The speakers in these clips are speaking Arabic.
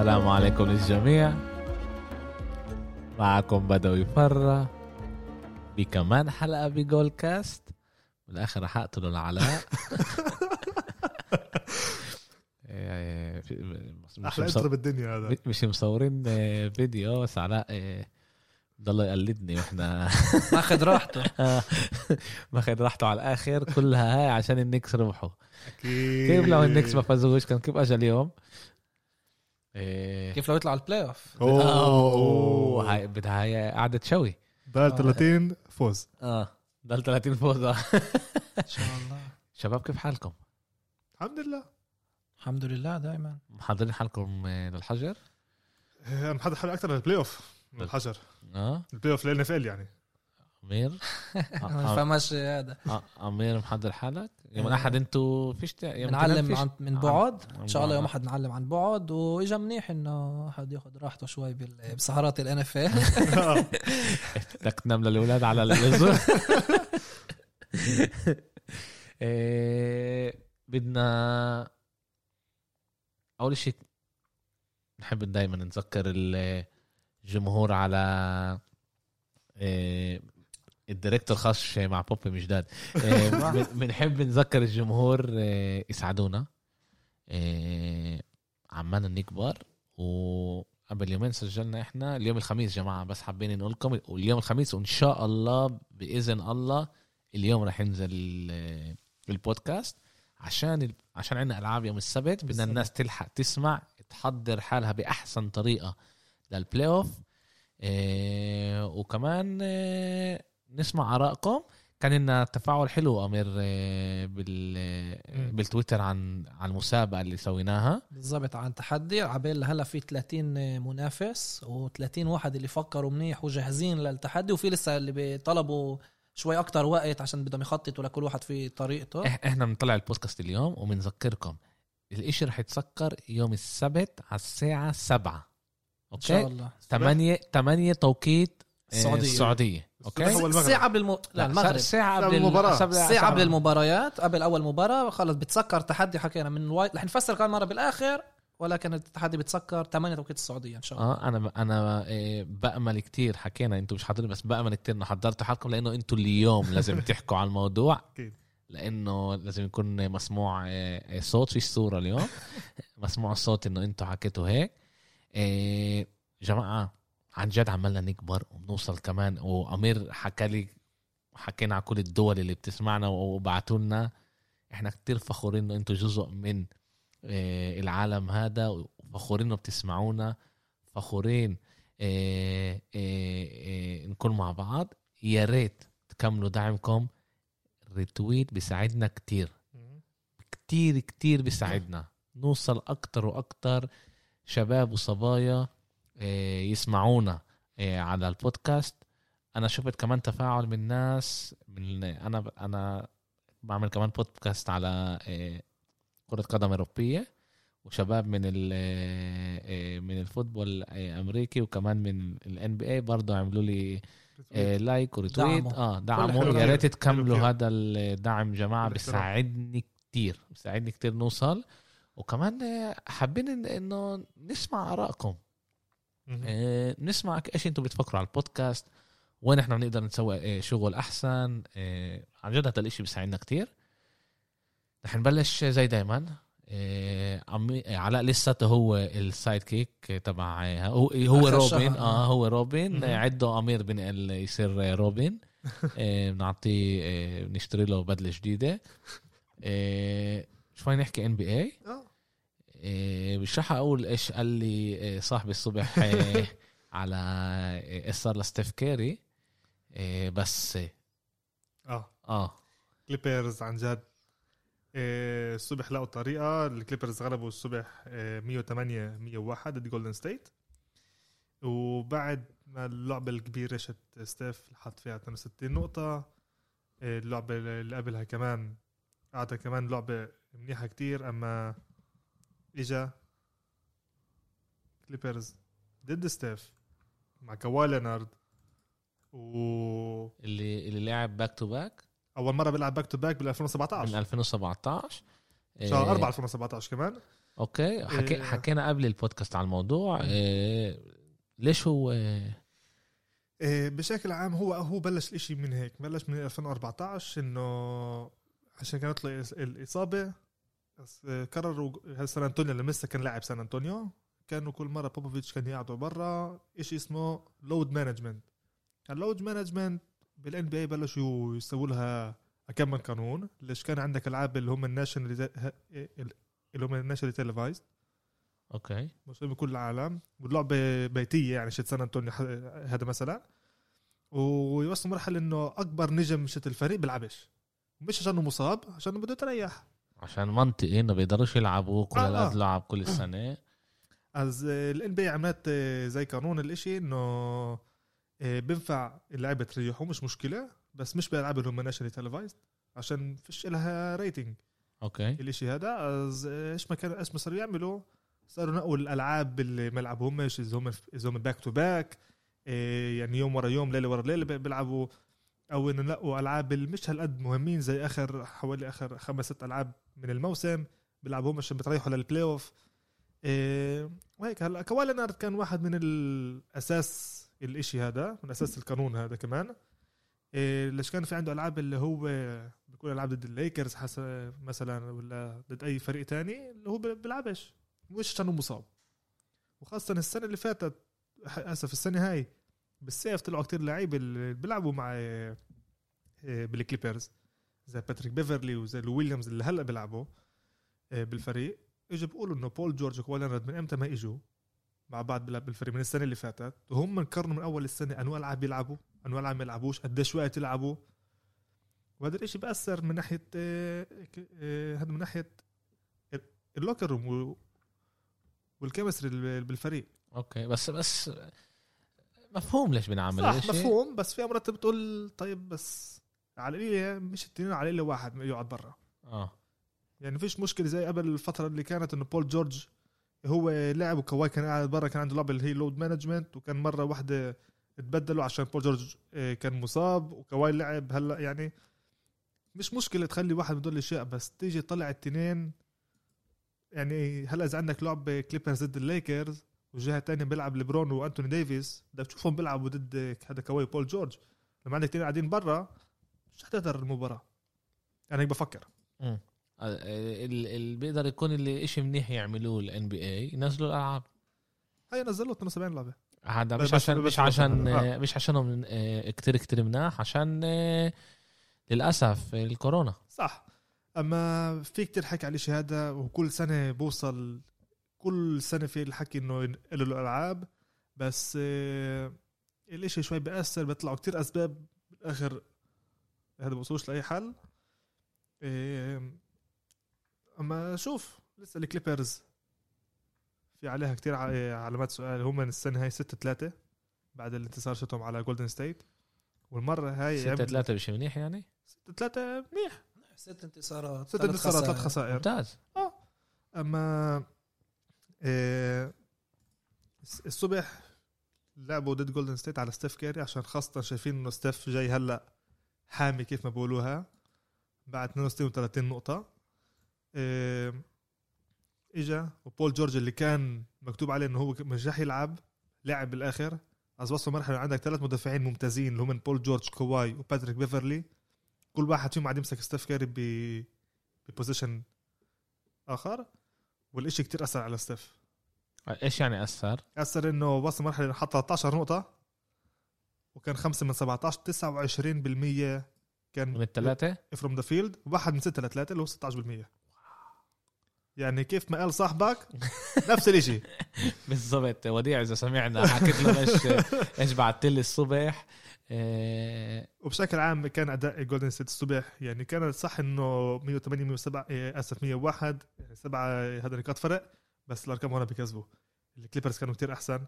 السلام عليكم للجميع. معكم بدوي فرة بكمان حلقة بجول كاست بالاخر رح اقتله العلاء. إيه، مش أحلى intro بالدنيا هذا. مش مصورين آه، فيديو. بس علاء آه، ضل يقلدني وإحنا ماخذ راحته. ماخذ راحته على الآخر. كلها هاي عشان النكس ربحوا أكيد. كيف لو النكس ما فازوش؟ كان كيف اجى اليوم؟ إيه، كيف لو يطلع على ال playoff أوه. هاي بدها هاي قعدة شوي بال 30 فوز. آه. ضل 30 فوز آه. إن شاء الله. شباب كيف حالكم؟ الحمد لله. الحمد لله دائما محضرين حالكم آه، للحجر؟ أنا محضر حالي أكثر لل playoff من الحجر آه ال playoff اف ال يعني. أمير؟ ما فهمش هذا. آه، أمير محضر حالك؟ يوم الأحد أنتوا فيش بنعلم الاثنين عن من عن- بعد. إن شاء الله يوم. أحد نعلم عن بعد. وإجا منيح إنه أحد ياخذ راحته شوي بسهرات الان اف بدك تنام للأولاد على الزر إيه، بدنا أول شيء نحب دائما نذكر الجمهور على إيه، ال director خش مع بوبي إيه، بن- بنحب نذكر الجمهور إيه، يساعدونا. إيه، عمالنا نكبر وقبل يومين سجلنا إحنا اليوم الخميس جماعة بس حابين نقول لكم واليوم الخميس وإن شاء الله بإذن الله اليوم رح ينزل ال- البودكاست. عشان عشان عندنا ألعاب يوم السبت بدنا. الناس تلحق تسمع تحضر حالها بأحسن طريقة لل playoff إيه وكمان إيه نسمع ارائكم كان لنا تفاعل حلو أمير إيه بال مم. بالتويتر عن عن المسابقة اللي سويناها. بالضبط عن تحدي. عبال هلا في 30 منافس و30 واحد اللي فكروا منيح وجاهزين للتحدي وفي لسه اللي بيطلبوا شوي أكتر وقت عشان بدهم يخططوا لكل واحد في طريقته. إحنا بنطلع البودكاست اليوم وبنذكركم الاشي رح يتسكر يوم السبت على الساعة سبعة. إن شاء okay الله. 8 8 توقيت السعودية. السعودية. الصبح okay. الساعة قبل الم... لا المغرب. ساعة قبل. السبعة- ساعة قبل المباريات قبل أول مباراة. خلص بتسكر تحدي حكينا من وايد رح نفسر كمان مرة بالآخر ولكن التحدي بتسكر 8 توقيت السعودية إن شاء الله. آه أنا أنا آه، بأمل كتير حكينا أنتوا مش حاضرين بس بأمل كتير إنه حضرتوا حالكم لأنه أنتوا اليوم لازم تحكوا على الموضوع. أكيد. لأنه لازم يكون مسموع آه، صوت فيش صورة اليوم. مسموع الصوت إنه أنتوا حكيتوا هيك. جماعة عن جد عمالنا نكبر وبنوصل كمان. وأمير حكى لي حكينا على كل الدول اللي بتسمعنا وبعتوا لنا إحنا كتير فخورين إنه أنتوا جزء من آه، العالم هذا وفخورين إنه بتسمعونا فخورين آه، آه، آه، نكون مع بعض. يا ريت تكملوا دعمكم. retweet بيساعدنا كتير. كتير كتير بيساعدنا. نوصل أكتر وأكتر شباب وصبايا. آه، يسمعونا آه، على البودكاست أنا شفت كمان تفاعل من ناس من أنا أنا بعمل كمان بودكاست على آه، كرة قدم أوروبية وشباب من ال آه، من ال football الأمريكي وكمان من ال NBA برضه عملوا لي آه، like و retweet. آه دعموا يا ريت. تكملوا. هذا الدعم جماعة. بيساعدني كتير بيساعدني كتير نوصل وكمان آه، حابين إنه نسمع آرائكم. آه، نسمع إيش أنتم بتفكروا على البودكاست وين إحنا بنقدر نسوي آه، شغل أحسن آه، عن جد هذا الإشي بيساعدنا كتير. رح نبلش زي دايما. آه، عمي علاء لساته هو ال sidekick تبع هو هو روبن. آه هو روبن. عده أمير بنقل يصير روبن. بنعطيه بنشتري له بدلة جديدة. شوي نحكي NBA. مش رح أقول إيش قال لي آه، صاحبي الصبح آه، على إيش صار لستيف كيري. بس آه. آه. كليبرز عن جد الصبح لقوا طريقة الكليبرز غلبوا الصبح آه، 108 101 ضد جولدن ستيت وبعد ما اللعبة الكبيرة شت ستيف حط فيها 62 نقطة. اللعبة اللي قبلها كمان قعدها كمان لعبة منيحة كتير أما إجا كليبرز ضد ستيف مع كواي لينارد واول اللي اللي لعب back to back مرة بيلعب back to back بال من 2017 2017 شهر آه، 4 2017 كمان. أوكي. حكي إيه. حكينا قبل البودكاست على الموضوع. إيه ليش هو إيه إيه، بشكل عام هو هو بلش الإشي من هيك. بلش من 2014 إنه عشان كانت له الإصابة بس آه، قرروا هل سان أنطونيو لما لسه كان لاعب سان أنطونيو كانوا كل مرة بوبوفيتش كان يقعدوا برا شيء اسمه load management ال load management بال NBA بلشوا يسووا لها كم من قانون ليش كان عندك ألعاب اللي هم ال national اللي هم ال nationally televised أوكي. مسكر بكل العالم واللعبه بيتية يعني شت سان أنطونيو هذا مثلا ويوصل مرحلة إنه أكبر نجم شت الفريق بيلعبش. مش عشانه مصاب عشان بده يريح عشان منطقي إنه بيقدروش يلعبوا كل آه، آه. لعب كل السنة از ال NBA عملت آه، زي قانون الإشي إنه آه، بينفع اللعيبه تريحوا مش مشكلة بس مش بالألعاب اللي هم nationally televised عشان فيش لها rating okay. الإشي هذا از إيش ما كان إيش ما صاروا يعملوا صاروا نقوا الألعاب اللي ما يلعبوهمش إذا هم إذا هم back to back يعني يوم ورا يوم ليلة ورا ليلة بيلعبوا. أو انه نقوا العاب اللي مش هالقد مهمين زي آخر حوالي آخر خمس ست ألعاب من الموسم بيلعبوهم عشان بتريحوا لل playoff إيه وهيك هلا. كواي لينارد كان واحد من الأساس الإشي هذا من أساس القانون هذا كمان. إيه ليش كان في عنده ألعاب اللي هو بيكون ألعاب ضد الليكرز مثلا ولا ضد أي فريق تاني اللي هو بيلعبش. مش عشانه مصاب. وخاصة السنة اللي فاتت اسف السنة هاي بالصيف طلعوا كتير لعيبة اللي بيلعبوا مع إيه، إيه، بالكليبرز زي باتريك بيفرلي وزي ويليامز اللي هلأ بيلعبوا إيه، بالفريق. اجوا بيقولوا إنه بول جورج وكواي من إمتى ما إجوا؟ مع بعض بيلعب بالفريق من السنة اللي فاتت. وهم انقرنوا من أول السنة أنواع العاب بيلعبوا أنواع العاب ما يلعبوش قديش وقت يلعبوا. وهذا الإشي بأثر من ناحية آه، آه، هذا من ناحية ال- locker room وال chemistry بالفريق. okay بس بس مفهوم ليش بنعمل صح. مفهوم بس في مرات بتقول طيب بس على القليله مش التنين على القليله واحد يقعد برا آه يعني فيش مشكلة زي قبل الفترة اللي كانت إنه بول جورج هو لعب وكواي كان قاعد برا كان عنده لعبة اللي هي load management وكان مرة واحدة تبدلوا عشان بول جورج آه، كان مصاب وكواي لعب هلأ يعني مش مشكلة تخلي واحد من دول الاشياء بس تيجي تطلع التنين يعني هلأ إذا عندك لعبة كليبرز ضد الليكرز والجهه الثانية بيلعب ليبرون وانتوني ديفيس. بدك تشوفهم بيلعبوا ضد هذا كواي بول جورج. لما عندك تنين قاعدين برا مش حتقدر المباراة. أنا هيك بفكر. آه، ال- اللي بيقدر يكون اللي إشي منيح يعملوه ال NBA ينزلوا الألعاب. هي نزلوا 72 لعبة. هذا مش عشان مش عشان آه. آه. مش عشانهم كتير كتير مناح. عشان للأسف الكورونا. صح. أما في كتير حكي على الشيء هذا وكل سنة بوصل كل سنة في الحكي إنه له الألعاب بس آه، الإشي شوي بيأثر بيطلعوا كتير أسباب بالآخر هذا بوصلوش لأي حل. آه، أما شوف لسه الكليبرز في عليها كتير ع- علامات سؤال. هم السنة هاي 6 3 بعد الانتصار شتهم على جولدن ستيت والمرة هاي 6 3 مش منيح يعني؟ 6 3 منيح. ست انتصارات ست انتصارات ثلاث خسائر. ممتاز. أما آه، الصبح لعبوا ضد جولدن ستيت على ستيف كيري عشان خاصة شايفين إنه ستيف جاي هلأ حامي كيف ما بقولوها بعد 32 نقطة. آه، إجا وبول جورج اللي كان مكتوب عليه إنه هو مش رح يلعب لعب بالاخر از وصلوا مرحلة عندك ثلاث مدافعين ممتازين اللي هم بول جورج كواي وباتريك بيفرلي كل واحد فيهم قاعد يمسك ستيف كيري ب ب possession آخر. والإشي كتير أثر على ستيف إيش يعني أثر؟ أثر إنه وصل مرحلة إنه حط 13 نقطة وكان 5 من 17 29% كان من الثلاثه؟ from the field واحد من 6 ل 3 اللي هو 16% يعني كيف ما قال صاحبك نفس الإشي. بالضبط. وديع إذا سمعنا حكيت له إيش إيش بعثت لي الصبح. آه، وبشكل عام كان أداء جولدن ستيت الصبح يعني كان صح إنه 108 107 إيه، آسف 101 يعني سبعة هذا نقاط فرق بس الأرقام هون بيكذبوا الكليبرز كانوا كتير أحسن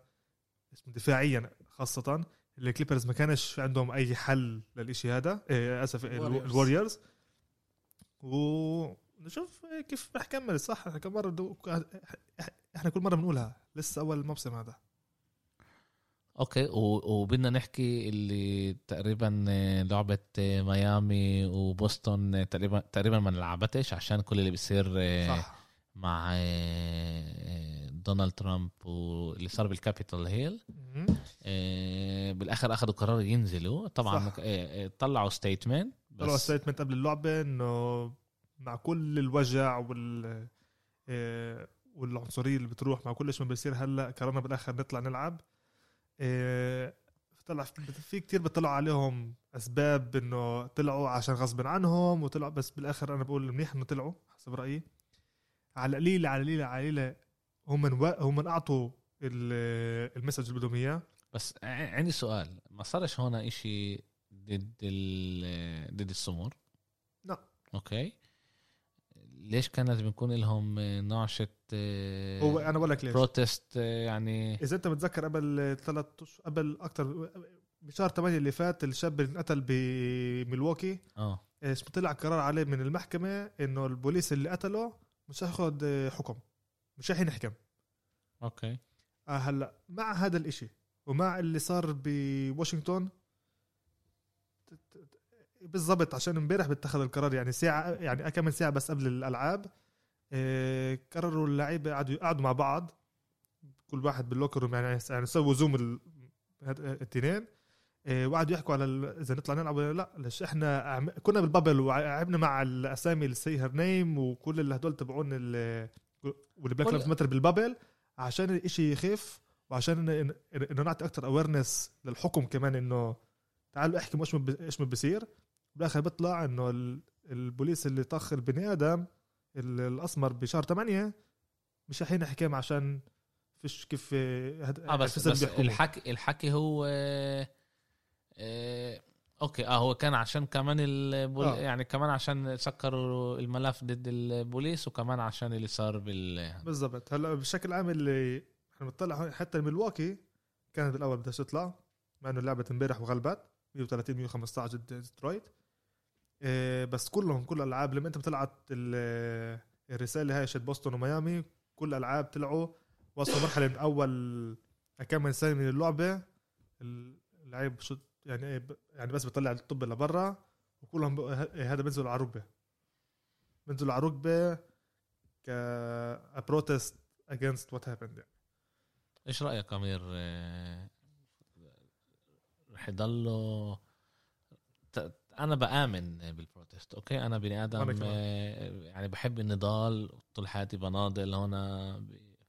دفاعيا خاصة. الكليبرز ما كانش عندهم أي حل للإشي هذا إيه، آسف Warriors. ال Warriors ونشوف كيف رح يكمل صح إحنا كم مرة. إحنا كل مرة بنقولها لسه أول الموسم هذا أوكي وبدنا نحكي اللي تقريبا لعبة ميامي وبوسطن تقريبا تقريبا ما لعبتش عشان كل اللي بيصير آه، صح مع آه، دونالد ترامب واللي صار بالكابيتال هيل. آه، بالآخر أخذوا قرار ينزلوا طبعا صح. طلعوا statement طلعوا statement قبل اللعبة إنه مع كل الوجع وال آه، والعنصرية اللي بتروح مع كل شيء بيصير. هلأ قررنا بالآخر نطلع نلعب. آه، طلع في كتير بيطلعوا عليهم أسباب إنه طلعوا عشان غصب عنهم وطلعوا بس بالآخر أنا بقول منيح إنه طلعوا حسب رأيي. على قليلة على قليلة على قليلة هم من. هم من أعطوا ال- المسج اللي بدهم إياه. بس عندي سؤال. ما صارش هون إشي ضد ضد السمر لا. أوكي. ليش كان لازم يكون لهم نعشة هو أنا بقول لك ليش بروتست يعني إذا أنت متذكر قبل ثلاث قبل أكثر بشهر 8 اللي فات الشاب اللي انقتل بميلواكي آه. طلع قرار عليه من المحكمة إنه البوليس اللي قتله مش هياخد حكم مش رح ينحكم. أوكي. آه هلأ مع هذا الإشي ومع اللي صار بواشنطن بالضبط عشان امبارح بتخذ القرار يعني ساعة يعني كم ساعة بس قبل الألعاب. آه، قرروا اللعيبة قعدوا قعدوا مع بعض. كل واحد بال locker room يعني يعني سووا Zoom ال- الاثنين آه، وقعدوا يحكوا على ال- إذا نطلع نلعب ولا لا. ليش إحنا عم- كنا بال bubble ولعبنا مع الأسامي ال say her name وكل اللي هدول تبعون ال- وال Black Lives Matter بال bubble عشان الإشي يخف وعشان إنه نعطي أكثر awareness للحكم كمان إنه تعالوا احكي إيش إيش ما بصير بالآخر بيطلع إنه ال- البوليس اللي طخ البني آدم ال- الأسمر بشهر 8 مش رح ينحكم عشان فيش كيف هد... آه بس, بس. الحكي الحكي هو آه أوكي آه هو كان عشان كمان البول... آه. يعني كمان عشان سكروا الملف ضد البوليس وكمان عشان اللي صار بال بالضبط هلأ بشكل عام اللي إحنا بنطلع حتى ميلواكي كانت بالاول بدها تطلع مع إنه لعبت امبارح وغلبت 130 115 ضد ديترويت بس كلهم كل الألعاب لما أنت طلعت ال- الرسالة هاي شت بوسطن وميامي كل الألعاب طلعوا وصلوا مرحلة من أول كم سنه من اللعبة. اللعيب شو يعني إيه يعني بس بيطلع الطب لبرا وكلهم ب- ه- هذا بينزلوا على ركبه بينزلوا على ركبه ك protest against what happened. يعني. إيش رأيك أمير؟ آه، رح يضلوا أنا بآمن بالبروتست أوكي؟ أنا بني آدم. آه، يعني بحب النضال طول حياتي بناضل هنا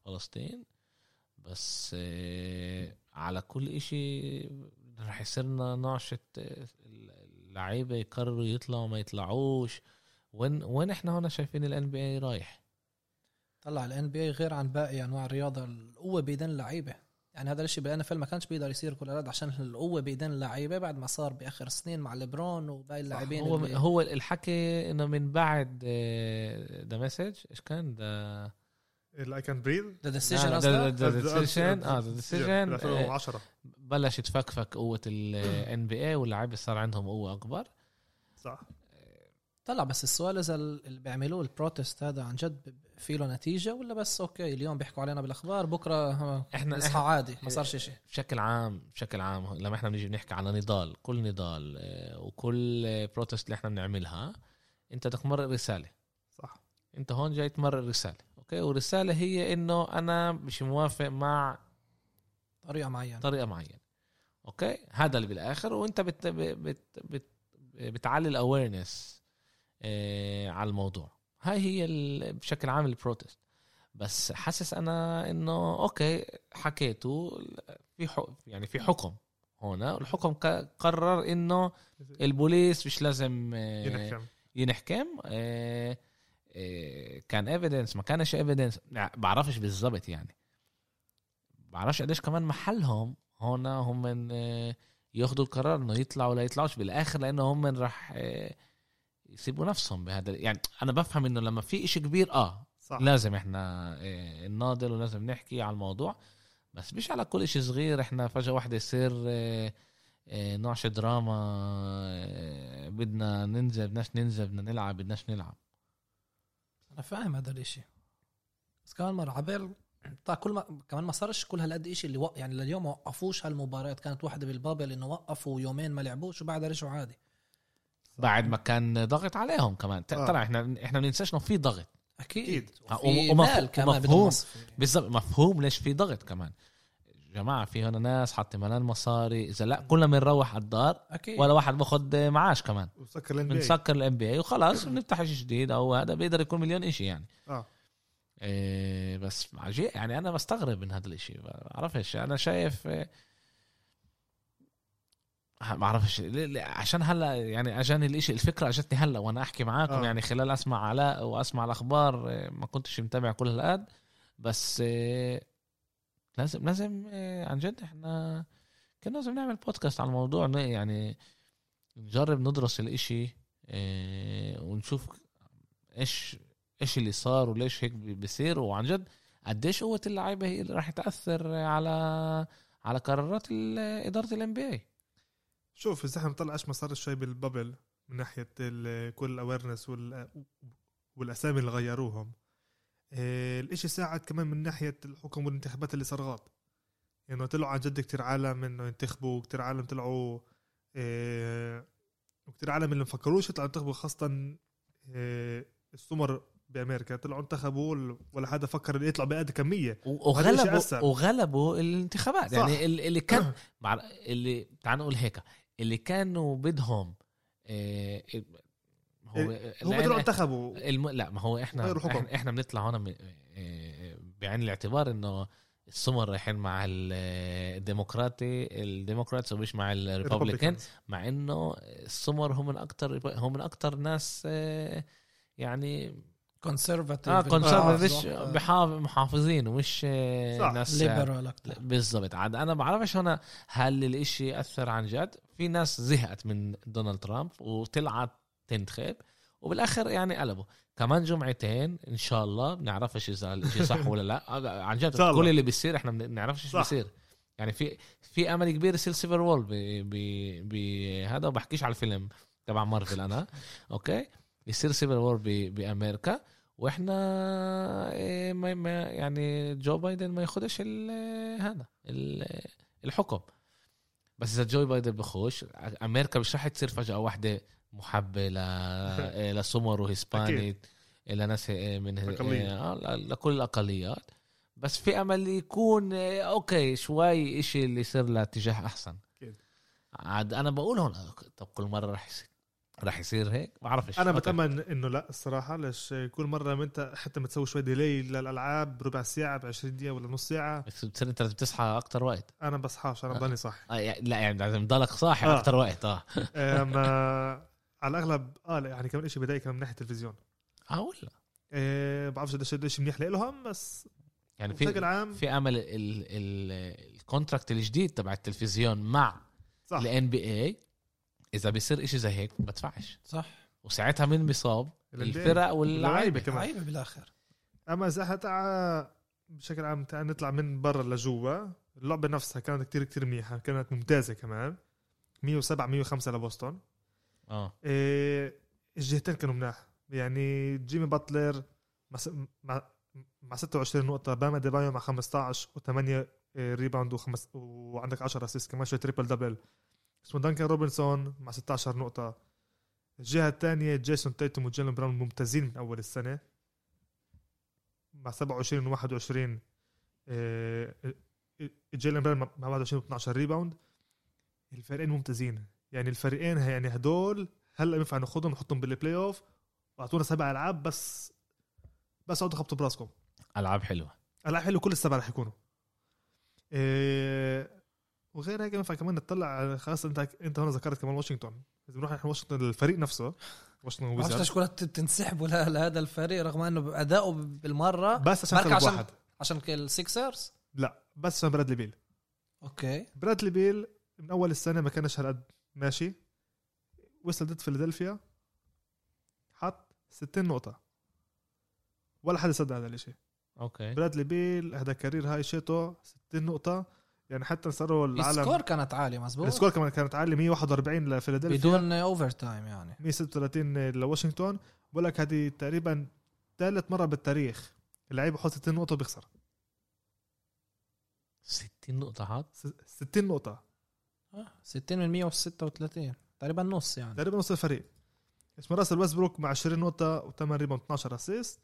بفلسطين بس آه، على كل إشي رح يصيرنا نعشة آه، اللعيبة يقرروا يطلعوا ما يطلعوش. وين وين إحنا هنا شايفين الان بي اي رايح؟ طلع الان بي غير عن باقي أنواع الرياضة القوة بايدين اللعيبة. يعني هذا الشيء بالإن ما كانش بيقدر يصير كل هذا عشان القوة بإيدين اللعيبة بعد ما صار بآخر سنين مع ليبرون وباقي اللاعبين هو اللي- هو الحكي إنه من بعد ذا message إيش كان؟ ذا I can breathe the decision the decision آه the decision 2010 بلش يتفكفك قوة ال NBA واللعيبه صار عندهم قوة أكبر. صح. طلع بس السؤال إذا اللي بيعملوه ال protest هذا عن جد في له نتيجة ولا بس أوكي اليوم بيحكوا علينا بالأخبار بكرة إحنا نصحى عادي ما صارش شيء بشكل عام بشكل عام لما إحنا بنيجي بنحكي على نضال كل نضال آه، وكل protest اللي إحنا بنعملها أنت بدك تمرر رسالة. صح. أنت هون جاي تمرر رسالة أوكي؟ والرساله هي إنه أنا مش موافق مع طريقة معينة. طريقة معينة أوكي؟ هذا اللي بالآخر وأنت بت بت بت بتعلي ال awareness على الموضوع. هاي هي بشكل عام ال protest بس حاسس أنا إنه أوكي حكيته في يعني في حكم هنا والحكم قرر إنه البوليس مش لازم آه، ينحكم. ينحكم. آه، آه، كان evidence ما كانش evidence بعرفش بالضبط يعني. بعرفش قديش كمان محلهم هون هم من ياخدوا القرار إنه يطلعوا ولا يطلعوش. بالآخر لأنه هم من راح يسيبوا نفسهم بهذا يعني أنا بفهم إنه لما في إشي كبير آه صح. لازم إحنا آه، نناضل ولازم نحكي على الموضوع بس مش على كل إشي صغير. إحنا فجأة واحدة يصير آه، نوعش دراما آه، بدنا ننزل بدناش ننزل بدنا نلعب بدناش نلعب. أنا فاهم هذا الإشي. بس كمان مرة عبال طيب كل ما كمان ما صارش كل هالقد شيء اللي وق... يعني لليوم ما وقفوش هالمباريات. كانت واحدة بالبابل إنه وقفوا يومين ما لعبوش وبعدها رجعوا عادي. بعد ما كان ضغط عليهم كمان. آه. طلع إحنا إحنا ما ننساش إنه في ضغط. أكيد. أكيد. وفي ومف- مال كمان بدهم ومفهوم. بالضبط. مفهوم ليش في ضغط كمان. جماعة في هنا ناس حاطة ملان مصاري. إذا لا كلنا بنروح على الدار. أكيد. ولا واحد باخد معاش كمان. وسكر ال NBA. بنسكر الام بي اي وخلاص بنفتح شيء جديد أو هذا بيقدر يكون مليون إشي يعني. آه. إيه بس عجيب. يعني أنا بستغرب من هذا الإشي. بعرفش أنا شايف إيه، ما بعرفش عشان هلا يعني اجاني الاشي الفكرة اجتني هلا وأنا احكي معاكم آه. يعني خلال اسمع علاء واسمع الاخبار إيه، ما كنتش متابع كل هالقد. بس إيه، لازم لازم إيه، عن جد إحنا كان لازم نعمل بودكاست على الموضوع يعني نجرب ندرس الإشي ونشوف إيش إيش اللي صار وليش هيك بي- بيصير. وعن جد قديش قوة اللعيبة هي اللي راح تأثر على على قرارات إدارة ال NBA شوف اذا إحنا بنطلع إيش ما صار شوي بال bubble من ناحية كل ال awareness والأسامي اللي غيروهم. إيه، الإشي ساعد كمان من ناحية الحكم والانتخابات اللي صارت يعني طلعوا عن جد كتير عالم إنه ينتخبوا كتير عالم طلعوا إيه، وكتير عالم اللي مفكروش يطلعوا ينتخبوا خاصة إيه، السمر بأمريكا. طلعوا انتخبوا ولا حدا فكر إنه يطلع بقد الشيء وغلبوا. وغلبوا الانتخابات. صح. يعني ال- اللي كان مع اللي تعال نقول هيك. اللي كانوا بدهم إيه، هو هم انتخبوا الم... لا ما هو إحنا. إحنا, إحنا بنطلع هنا من... إيه، بعين الاعتبار إنه السمر رايحين مع ال- الديمقراطي ال Democrats ومش مع Republicans. مع إنه السمر هم من أكتر هم من أكتر ناس آه، يعني conservative آه كونسرفاتيف مش محافظين ومش آه،. ناس liberal أكثر بالضبط. عاد أنا بعرفش هنا هل الإشي اثر عن جد. في ناس زهقت من دونالد ترامب وطلعت تنتخب وبالآخر يعني قلبوا. كمان جمعتين إن شاء الله بنعرفش اذا الاشي صح ولا لا. آه، عن جد. كل اللي بيصير إحنا بنعرفش إيش. بيصير. يعني في في أمل كبير يصير civil war بهذا وبحكيش على الفيلم تبع مارفل أنا. أوكي؟ يصير civil war بأمريكا. وإحنا إيه، ما ما يعني جو بايدن ما ياخدش هذا ال- الحكم بس إذا جو بايدن بخش أمريكا مش رح تصير فجأة واحدة محبه ل لسمر و Hispanic لناس من. آه، لكل الأقليات بس في أمل يكون أوكي شوي إشي اللي يصير لاتجاه أحسن. عاد أنا بقول هون طب كل مرة رح رح يصير هيك؟ بعرفش. أنا. بتأمل إنه لأ الصراحة ليش كل مرة ما أنت حتى ما تسوي شوي delay للألعاب ربع ساعة ب 20 دقيقة ولا نص ساعة. بس بتصير أنت لازم تصحى أكتر وقت. أنا بصحاش أنا بضلني صاحي آه يعني لأ يعني لازم تضلك صاحي آه. أكتر وقت آه. اما على الأغلب آه لأ، يعني كمان شيء بضايق كمان من ناحية التلفزيون. آه ولا إيه بعرفش قديش قديش منيح لهم بس يعني بشكل في عام. في أمل ال- ال- ال contract الجديد تبع التلفزيون مع صح. ال NBA إذا بيصير إشي زي هيك بدفعش. صح. وساعتها مين بيصاب. الفرق واللعيبه واللعيبة. كمان. لعيبه بالآخر. أما إذا إحنا تعا بشكل عام تعا نطلع من برا لجوا اللعبة نفسها كانت كتير كتير منيحه كانت ممتازة كمان. 107 105 لبوسطن. آه. إيه الجهتين كانوا مناح. يعني جيمي باتلر مع مع مع 26 نقطة بام أديبايو مع 15 و8 rebound وخمس وعندك 10 assist كمان شوي triple double اسمه دانكن روبنسون مع 16 نقطة. الجهة الثانية جيسون تيتوم وجيلن براون ممتازين من أول السنة. مع 27 و 21 إيه، جيلن براون مع 21 و 12 rebound. الفريقين ممتازين. يعني الفريقين يعني هدول هلأ ينفع ناخذهم نحطهم بال playoff واعطونا سبع ألعاب بس بس اقعدوا خبطوا براسكم. ألعاب حلوة. ألعاب حلو كل السبع رح يكونوا. إيه وغير هيك ينفع كمان نطلع خلاص انت انت هون ذكرت كمان واشنطن. اذا بنروح نحن واشنطن الفريق نفسه. واشنطن ما بعرفش ويزارد ليش كلها تنسحبوا لهذا الفريق رغم إنه أداؤه بالمرة بس عشان سبب عشان- واحد عشان السيكسرز؟ لا بس عشان برادلي بيل. أوكي. برادلي بيل من أول السنة ما كانش هالقد ماشي. وصل ضد فيلادلفيا. حط 60 نقطة. ولا حدا صدق هذا الشيء أوكي. برادلي بيل هذا career high شيتو 60 نقطة. يعني حتى صاروا العالم السكور كانت عالية مزبوط ال score كمان كانت عالية 141 لفيلادلفيا. بدون overtime يعني 136 لواشنطن. بقول لك هذه تقريبا ثالث مرة بالتاريخ اللعيب بحط 60 نقطة وبيخسر. 60 نقطة حاط؟ س- 60 نقطة. 60 من 136 تقريبا نص يعني. تقريبا نص الفريق. اسمه راسل ويسبروك مع 20 نقطة و8 rebound 12 assist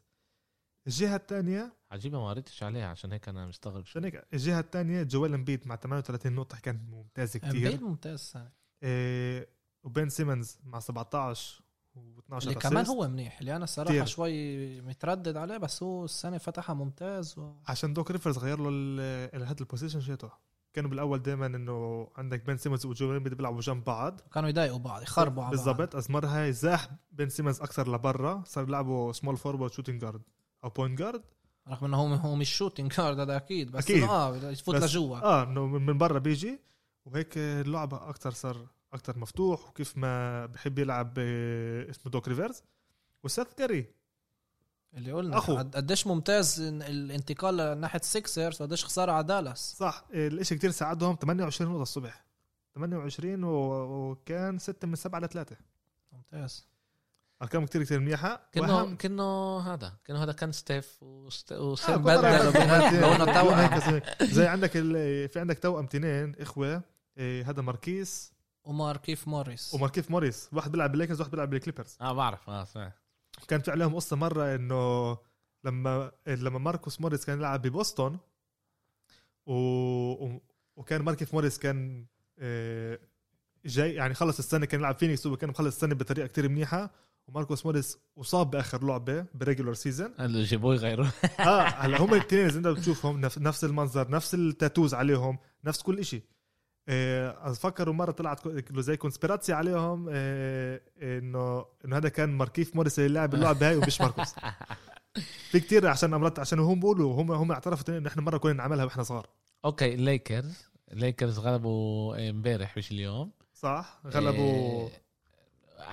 الجهة الثانية عجيبة ما قريتش عليها عشان هيك أنا مستغرب عشان هيك الجهة الثانية جويل امبيد مع 38 نقطة كان ممتاز كتير. امبيد ممتاز السنة. إيه وبين سيمنز مع 17 و12 اللي كمان هو منيح اللي أنا الصراحه كتير. شوي متردد عليه بس هو السنة فتحها ممتاز و... عشان دوك ريفرز غير له ال- هذا ال position شيته. كانوا بالأول دائما إنه عندك بين سيمنز وجويل امبيد بيلعبوا جنب بعض. كانوا يضايقوا بعض يخربوا على بعض. بالضبط بس مره هاي زاح بين سيمنز أكثر لبرا صار يلعبوا small forward shooting guard أو point guard رغم إنه هو هو مش shooting guard هذا أكيد بس أكيد. آه يفوت بس- لجوا. آه إنه من برا بيجي وهيك اللعبة أكثر صار أكثر مفتوح وكيف ما بحب يلعب آه، اسمه دوك ريفرز وسيث كاري. اللي قلنا أخو. قد- قديش ممتاز الانتقال ناحيه سيكسرز وقديش خسارة على دالاس صح الإشي كتير ساعدهم 28 نقطة الصبح. 28 و... وكان 6 من 7 ل 3 ممتاز. أرقام كتير كتير منيحة. كانه وأهم- كأنه هذا. كأنه هذا كان ستيف وسيث... آه،. بدل- زي- عندك ال... في عندك توأم تنين إخوة إيه، هذا ماركيس. وماركيف موريس. وماركيف موريس. واحد بيلعب بالليكرز واحد بيلعب بالكليبرز. آه بعرف. آه سمعت كان في عليهم قصة مرة إنه لما لما ماركوس موريس كان يلعب ببوسطن و... و... وكان ماركيف موريس كان آه، جاي يعني خلص السنة كان يلعب فينيكس وكان مخلص السنة بطريقة كتير منيحة. وماركوس موريس اصاب بآخر لعبة ب regular season اللي جابوه يغيروا آه هلا هم الاثنين اذا انت بتشوفهم نف- نفس المنظر نفس ال tattoos عليهم نفس كل شيء آه فكروا مرة طلعت زي conspiracy عليهم آه إنه إنه هذا كان ماركيف موريس اللي لعب اللعبة هاي ومش ماركوس. في كتير عشان امرات عشان هم بيقولوا هم هم اعترفوا إنه إحنا مرة كنا نعملها وإحنا صغار. okay الليكرز الليكرز غلبوا امبارح مش اليوم. صح؟ غلبوا إيه،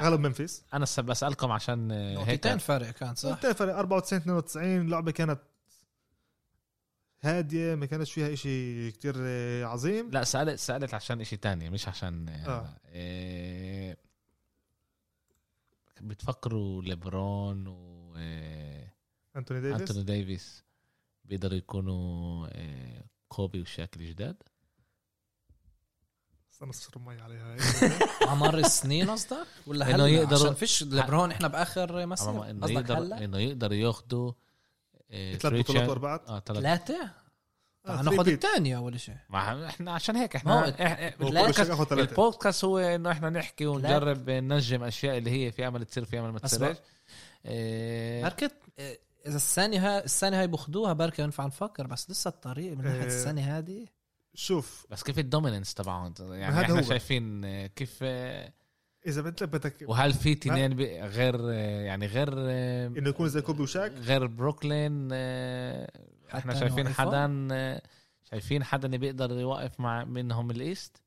غلب ممفيس أنا بسألكم عشان آه، هيك. نقطتين فرق كان صح؟ صح فرق 94 92 لعبة كانت هادية ما كانش فيها إشي كتير آه، عظيم. لا سالت سألت عشان إشي تاني مش عشان آه. إيه بتفكروا ليبرون و أنتوني ديفيس؟ أنتوني ديفيس بيقدروا يكونوا آه، كوبي وشاك الجداد استنى اصفر مي عليها. على مر السنين قصدك؟ ولا إنه هلا؟ يقدروا- عشان فيش ليبرون إحنا بآخر مسير؟ أما إنه قصدك يقدر هلا؟ إنه يقدروا ياخذوا آه، ثلاث بطولات بعض آه آه، ناخذ three peat. الثانية أول شيء. مع إحنا عشان هيك ما هو إحنا البودكاست- ثلاثة. هو إنه إحنا نحكي ونجرب ننجم أشياء اللي هي في امل تصير في امل ما تصيرش. بركة إيه، إذا السنة هاي السنة هاي بخدوها بركة ينفع نفكر بس لسه الطريق من ناحية. السنة هذه. شوف بس كيف ال dominance تبعهم يعني هذا إحنا هو. شايفين آه، كيف آه، إذا انت بدك وهل في تنين غير آه، يعني غير إنه يكون زي كوبي وشاك غير بروكلين إحنا شايفين؟ حدا شايفين حدا اللي بيقدر يوقف مع منهم ال East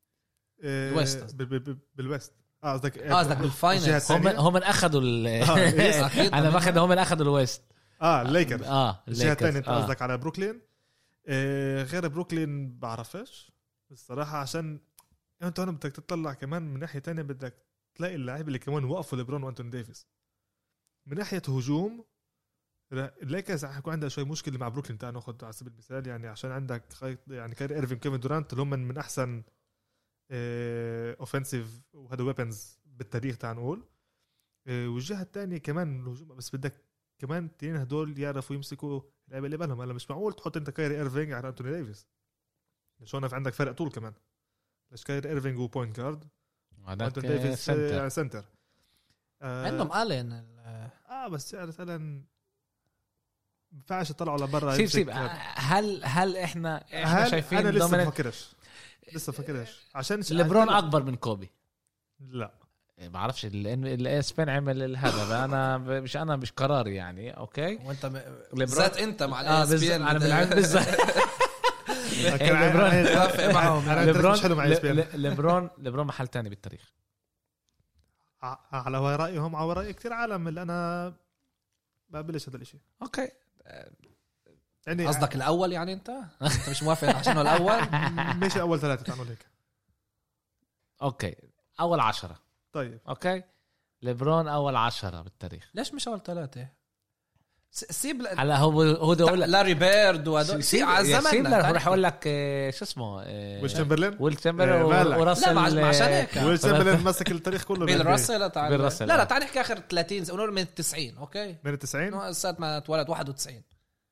ال West قصدك. بال- بال- بال West آه قصدك آه قصدك بال finals. الجهة هم؟ هم أخذوا أنا. باخذ هم أخذوا ال West آه الليكرز آه الجهه. الثانية أنت. قصدك على بروكلين غير بروكلين بعرفش الصراحة عشان انت هون بدك تطلع كمان من ناحية تانية بدك تلاقي اللاعب اللي كمان وقفوا ليبرون وأنتوني ديفيس من ناحية هجوم الليكرز يكون عندها شوي مشكلة مع بروكلين. تعال ناخذ على سبيل المثال يعني عشان عندك يعني كايري إيرفينج كيفن دورانت اللي هم من أحسن offensive وهذا weapons بالتاريخ تعال نقول. آه، والجهة الثانية كمان الهجوم بس بدك كمان التنين هدول يعرفوا يمسكوا اللعيبه اللي بالهم. هلا مش معقول تحط انت كايري إيرفينج على أنتوني ديفيس؟ مش هون في عندك فرق طول كمان. ليش كايري إيرفينج هو point guard وهذاك وأنتوني ديفيس center آه، center آه عندهم ألين ال- آه بس جاريت ألين ما ينفعش يطلعوا لبرا سيب سيب هل هل إحنا إحنا هل شايفين أنا لسه dominant- بفكرش لسه بفكرش عشان ليبرون أكبر من كوبي. لا. ما بعرفش ال ESPN عمل هذا أنا مش أنا مش قراري يعني okay؟ وانت م... بالذات أنت مع آه الاس بالظبط أنا بالعكس كان ع- ليبرون- ليبرون ليبرون ليبرون محل تاني بالتاريخ. على رأيهم على رأي كثير عالم اللي أنا بقبلش هذا الشيء okay. يعني قصدك الأول يعني أنت؟ أنت مش موافق عشانه الأول؟ مش أول ثلاثة تعمل هيك okay. أول عشرة. طيب. okay؟ ليبرون أول عشرة بالتاريخ. ليش مش أول ثلاثة؟ س- سيب هلا هو هو ده أقول لك لاري بيرد وهدول. سيب على سيب زمننا لك تعال راح أقول لك آه، شو اسمه؟ آه، ويل تشامبرلين؟ ويل آه، تشامبرلين مالك. وراسل لا ما عشان آه، هيك. ويل تشامبرلين مسك التاريخ كله بيل راسل تعال بيل راسل، لا لا آه. تعال نحكي آخر 30 سنة، نقول من 90 okay؟ من ال 90 إنه ساعة ما اتولد 91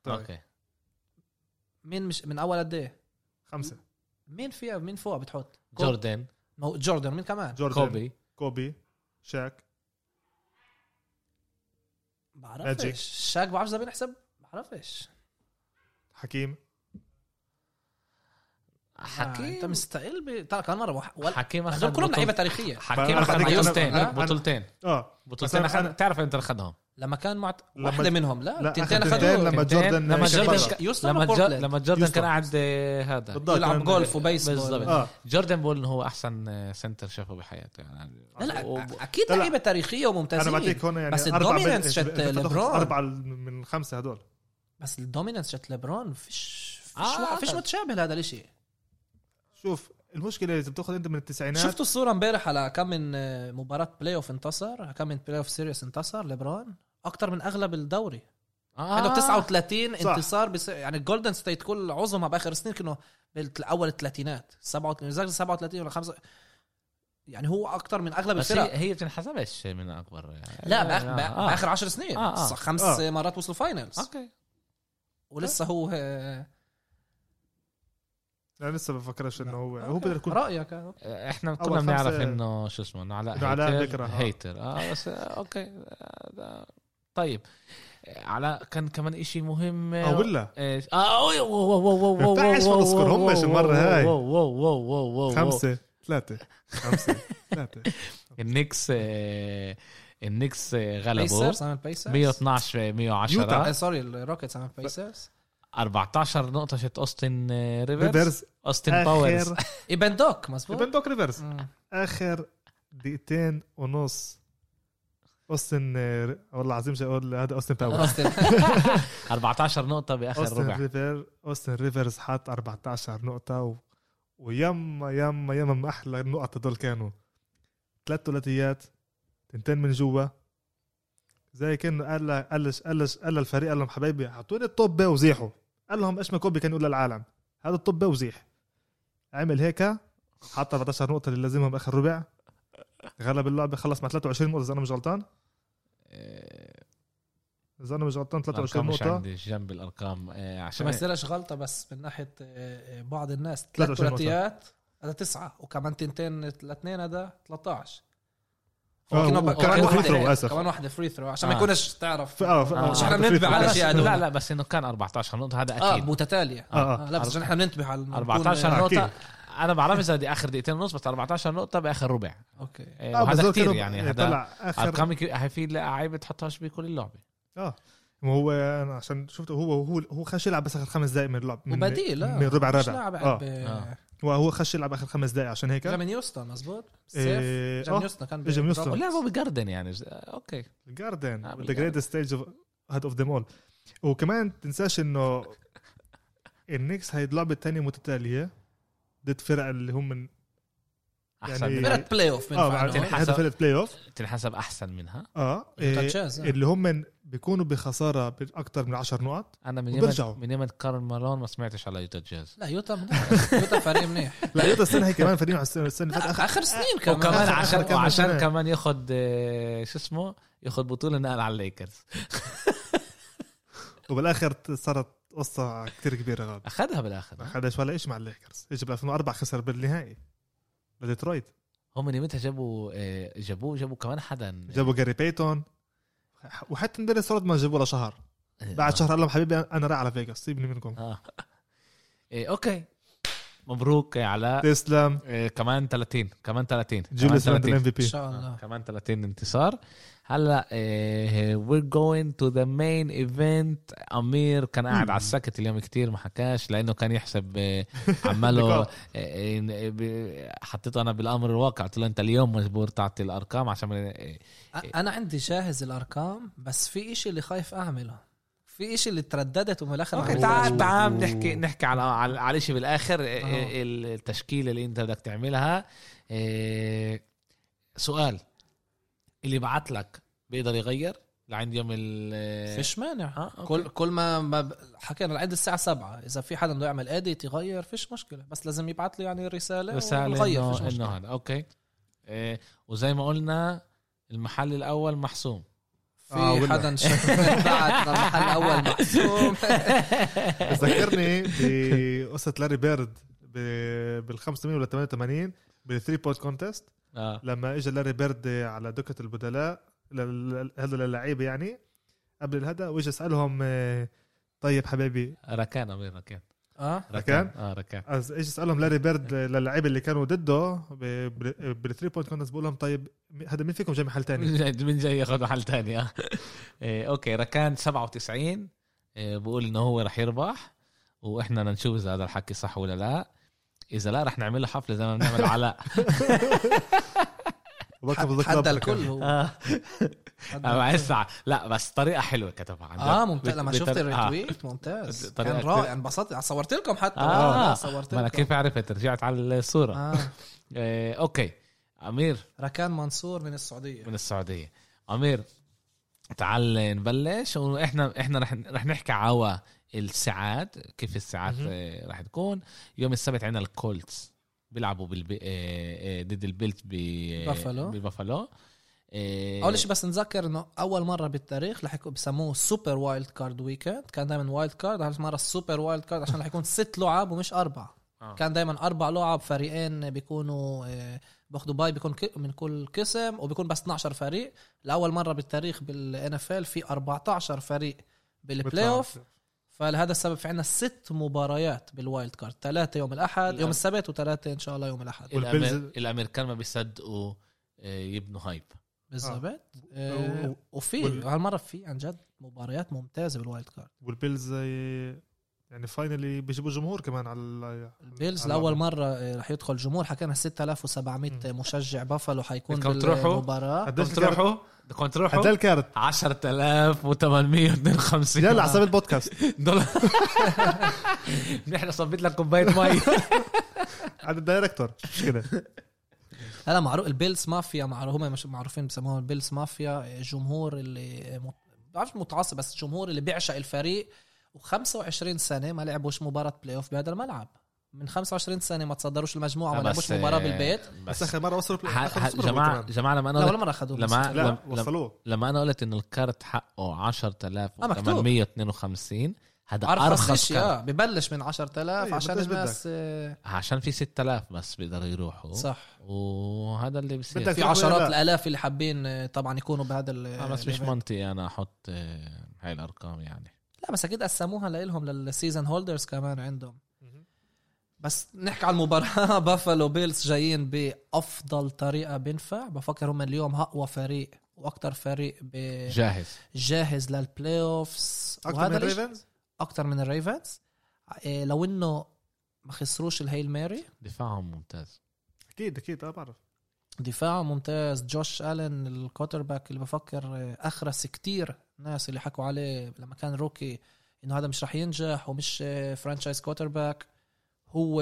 طيب. okay. مين مش من أول قد إيه؟ خمسة. مين فيها مين فوق بتحط؟ جوردن. جوردن مين كمان؟ جوردن. كوبي. كوبي شاك ماجيك. بعرفش شاك بعرفش اذا بنحسب بعرفش. حكيم. آه، انت حكيم. مستقل ب... ترى كمان مرة. وح- ولا- حكيم أخذ كلهم لعيبة تاريخية. حكيم أخذ بطولتين. بطولتين. آه بطولتين أنا- اخذ تعرف انت أخذهم. لما كان معت... لما- واحدة منهم لا لا التنتين اخذ اخذوه اثنين لما جوردن لما جوردن هيوستن لما. بورتلاند؟ لما جوردن. كان قاعد آه، هذا يلعب جولف وبيسبول بالضبط. آه جوردن انه هو أحسن آه، center شافه بحياته يعني لا لا و- أكيد. لعيبة تاريخية وممتازين أنا بعطيك هون يعني بس بال- shit ليبرون. أربعة من الخمسه هدول بس ال dominance shit ليبرون فيش فيش, آه، فيش. متشابه لهذا الإشي شوف المشكلة إذا بتأخذ أنت من التسعينات شفتوا الصورة امبارح على كم من آه، مباراة playoff انتصر كم من playoff series انتصر ليبرون أكثر من أغلب الدوري آه. عنده 39 صح. انتصار بس يعني الجولدن ستيت كل عظمها بآخر سنين كانوا بالاول الثلاثينات 37 37 ولا 5 يعني هو أكثر من أغلب بس الفرق هي هي بتنحسبش من أكبر يعني. لا آه، بآخ... آه. آه. بآخر 10 سنين آه، آه. صح خمس آه. مرات وصلوا finals okay ولسه هو أنا لسه بفكرش إنه هو هو بده يكون رأيك. إحنا كنا بنعرف إنه شو اسمه إنه علاء hater آه. hater آه بس آه، okay آه، طيب آه، علاء كان كمان إشي مهم آه ولا إيش؟ آه أوي، wow wow wow wow ما wow ينفعش wow ما نذكرهمش wow المرة wow هاي. wow wow wow wow wow خمسة ثلاثة خمسة ثلاثة. النكس آه، النكس آه، غلبوا. بيسرز عمل بيسرز 112 آه، 110 sorry الروكيتس عمل بيسرز 14 نقطة shit أوستن آه، ريفرز. ريفرز. أوستن باورز. ابن دوك مزبوط ابن دوك ريفرز. آخر دقيقتين ونص. أوستن والله العظيم شو أقول؟ هذا أوستن باور أوستن. 14 نقطة بآخر أوستن ربع. ريفرز أوستن ريفرز حط 14 نقطة و... ويما يما يما ما أحلى النقط هدول كانوا. ثلاث ثلاثيات تنتين من جوا. زي كانه قال له- قال لش- قال لش- قال للفريق قال لهم حبايبي حطوني الطب وزيحوا. قال لهم إيش ما كوبي كان يقول للعالم. هذا الطب وزيح. عمل هيك حط 14 نقطة اللي لازمهم باخر ربع. غلب اللعبة خلص مع 23 نقطة إذا أنا مش غلطان آه، إذا أنا مش غلطان 23 الارقام مش عندي جنب الأرقام آه، عشان عشان ما يصيرش غلطة بس من ناحية بعض الناس ثلاث 23 نقطة. ثلاثيات هذا تسعة وكمان تنتين الاثنين هذا 13 آه، كمان واحدة- throw، آسف. كمان واحدة free throw عشان ما آه. يكونش تعرف آه ف- آه. آه، عشان إحنا فري بننتبه. على شيء هدول. لا لا بس إنه كان 14 نقطة هذا آه أكيد متتالية آه، آه. لا بس عشان إحنا بننتبه على نكون- 14 آه، نقطة أكيد. أنا بعرف إذا دي آخر دقيقتين ونص بس 14 نقطة بآخر ربع. okay. آه، آه بس وهذا هو كثير يعني آه، هذا أرقام في لعيبة تحطهاش بكل اللعبة. آه. ما هو أنا عشان شفته هو هو هو خش يلعب بس آخر خمس دقائق من اللعب من وبديل لا. من ربع مش رابع لاعب آه. ب- آه. وهو خش يلعب آخر خمس دقائق عشان هيك. جا من يوستن مزبوط إيه، جا من آه. يوستن كان إجا من يوستن. بالرابط. ولعبوا بجاردن يعني. آه، okay. جاردن آه، ذا بالجاردن. great stage هاد of them all وكمان تنساش انه النكس هاي اللعبة الثانية متتالية. ضد فرق اللي هم من أحسن يعني-. فرقه playoff آه بنفع تنحسب. فرقه playoff تنحسب أحسن منها آه إيه، آه. اللي هم من بيكونوا بخسارة باكثر من 10 نقط أنا من يوم وبرجعوا. من يوم كارل مالون ما سمعتش على يوتا جاز لا يوتا. يوتا فريق منيح لا يوتا السنة هي كمان على السنة السنة اللي فاتت آخر, آخر سنين كمان وكمان عشان آخر كم وعشان سنة. كمان ياخد آه، شو اسمه ياخد بطولة نقل على الليكرز وبالآخر صارت قصة كتير كبيرة غاد أخذها بالآخر ما ولا شيء مع الليكرز. اجى ب 2004 خسر بالنهائي. لديترويت. هم من يومتها جابوا آه، جابوه؟ جابوا كمان حدا. جابوا جاري بيتون. وحتى دينيس رودمان جابوه لشهر. بعد آه. شهر قال لهم حبيبي أنا رايح على فيغاس سيبني منكم. آه. إيه okay. مبروك يا علاء. تسلم. إيه كمان 30 كمان 30 كمان جوليس راندل 30. MVP إن شاء الله. كمان 30 انتصار. هلا إيه we're going to the main event. أمير كان قاعد على السكت اليوم كتير ما حكاش لأنه كان يحسب إيه، عماله ب- حطيته أنا بالأمر الواقع. قلت له أنت اليوم مجبور تعطي الأرقام عشان إيه، أنا عندي جاهز الأرقام بس في إشي اللي خايف أعمله. في إشي اللي ترددت ومن الآخر okay تعال. تعال نحكي نحكي على على, على شيء بالآخر آه. إيه، التشكيلة اللي أنت بدك تعملها. إيه، سؤال. اللي بعت لك بيقدر يغير لعند يوم ال فيش مانع. آه، okay. كل كل ما, حكينا العيد الساعة سبعة. إذا في حدا بده يعمل edit يغير فيش مشكلة. بس لازم يبعت لي يعني ونغير فيش إنه إنه هذا. okay. إيه، وزي ما قلنا المحل الأول محسوم. في آه،. حدا بعد المحل الأول محسوم ذكرني بقصة لاري بيرد ب- بال 85 ولا 88 بال three point contest آه. لما اجى لاري بيرد على دكة البدلاء لل- هذا للعيبه يعني قبل الهدا واجى اسالهم آه، طيب حبايبي ركان أمير ركان. آه؟ ركان؟ آه ركان. أز- اجى اسألهم لاري بيرد للعيبه اللي كانوا ضده بال three point contest بقول لهم طيب هذا مين فيكم جاي محل تاني؟ من جاي من جاي ياخذ محل تاني آه. إيه، okay ركان 97 إيه، بقول إنه هو رح يربح وإحنا بدنا نشوف إذا هذا الحكي صح ولا لا. إذا لا رح نعمل له حفلة زي ما بنعمل علاء حتى ربنا الكل. هو. آه. اسمع لا بس طريقة حلوة كتبها عن. آه ممتاز. لما شفت آه. ال retweet ممتاز. كان رائع. انبسطت. صورت لكم حتى. آه. آه. صورت ما أنا لكم. كيف عرفت؟ رجعت على الصورة. آه. إيه، okay. أمير. ركان منصور من السعودية. من السعودية. أمير تعال نبلش. وإحنا إحنا رح رح نحكي عوا الساعات كيف الساعات. آه، رح تكون. يوم السبت عندنا الكولتس. بيلعبوا بالب... آه، آه، ضد البيلز ب... ببافالو. آه، أول شيء بس نذكر إنه أول مرة بالتاريخ رح يكون بسموه super wild card weekend كان دائما wild card هالمره ال super wild card عشان رح يكون ست لعب ومش أربع آه. كان دائما أربع لعب. فريقين بيكونوا باخذوا bye بيكون من كل قسم وبيكون بس 12 فريق. لأول مرة بالتاريخ بال NFL في 14 فريق بال playoff فلهذا السبب في عندنا ست مباريات بال wild card. ثلاثة يوم الأحد الأم- يوم السبت وثلاثه إن شاء الله يوم الأحد. الامريكان ما بيصدقوا آه، يبنوا hype. بالضبط. و- آه، وفي وال- هالمرة في عن جد مباريات ممتازة بال wild card. والبيلز زي يعني finally بيجيبوا جمهور كمان على ال- البيلز على لأول. مرة آه، رح يدخل جمهور. حكينا 6700 مشجع بافالو حيكون؟ بالمباراة. قديش؟ تروحوا؟ بدكم تروحوا؟ قد الكارت؟ 10852 يلا على حساب البودكاست. دولار. نحن صبيت لك كوباية مي. عند ال director مش كده؟ هلا معروف البيلز مافيا معروف هم مش معروفين بسموها البيلز مافيا. الجمهور اللي مت- بعرفش متعصب بس الجمهور اللي بيعشق الفريق و25 سنة ما لعبوش مباراة playoff بهذا الملعب. من 25 سنة ما تصدروش المجموعة ما لعبوش مباراة بالبيت. بس بس. اخر مرة وصلوا سوبر بول جماعة. جماعة لما أنا لا قلت ولا مرة أخذوه لما- لا لم- وصلوه. لما أنا قلت انه الكارت حقه 10452 هذا أرخص كارت. آه ببلش من 10000 أيوة، عشان بدك الناس آه، عشان في 6000 بس بيقدروا يروحوا. صح. وهذا اللي بصير بدك في عشرات لا؟ الآلاف اللي حابين آه، طبعا يكونوا بهذا ال- آه بس مش. منطقي أنا أحط آه، هاي الأرقام يعني. لا بس أكيد قسموها لهم لل season holders كمان عندهم. بس نحكي على المباراة بافالو بيلز جايين بأفضل طريقة بينفع. بفكر هم اليوم أقوى فريق وأكتر فريق ب- جاهز. جاهز لل playoffs أكثر من الريفنز أكتر من الريفنز إيه، لو إنه ما خسروش ال Hail Mary دفاعهم ممتاز. أكيد أكيد آه بعرف. دفاع ممتاز. جوش آلن ال quarterback اللي بفكر آه، أخرس كتير ناس اللي حكوا عليه لما كان روكي إنه هذا مش رح ينجح ومش franchise quarterback هو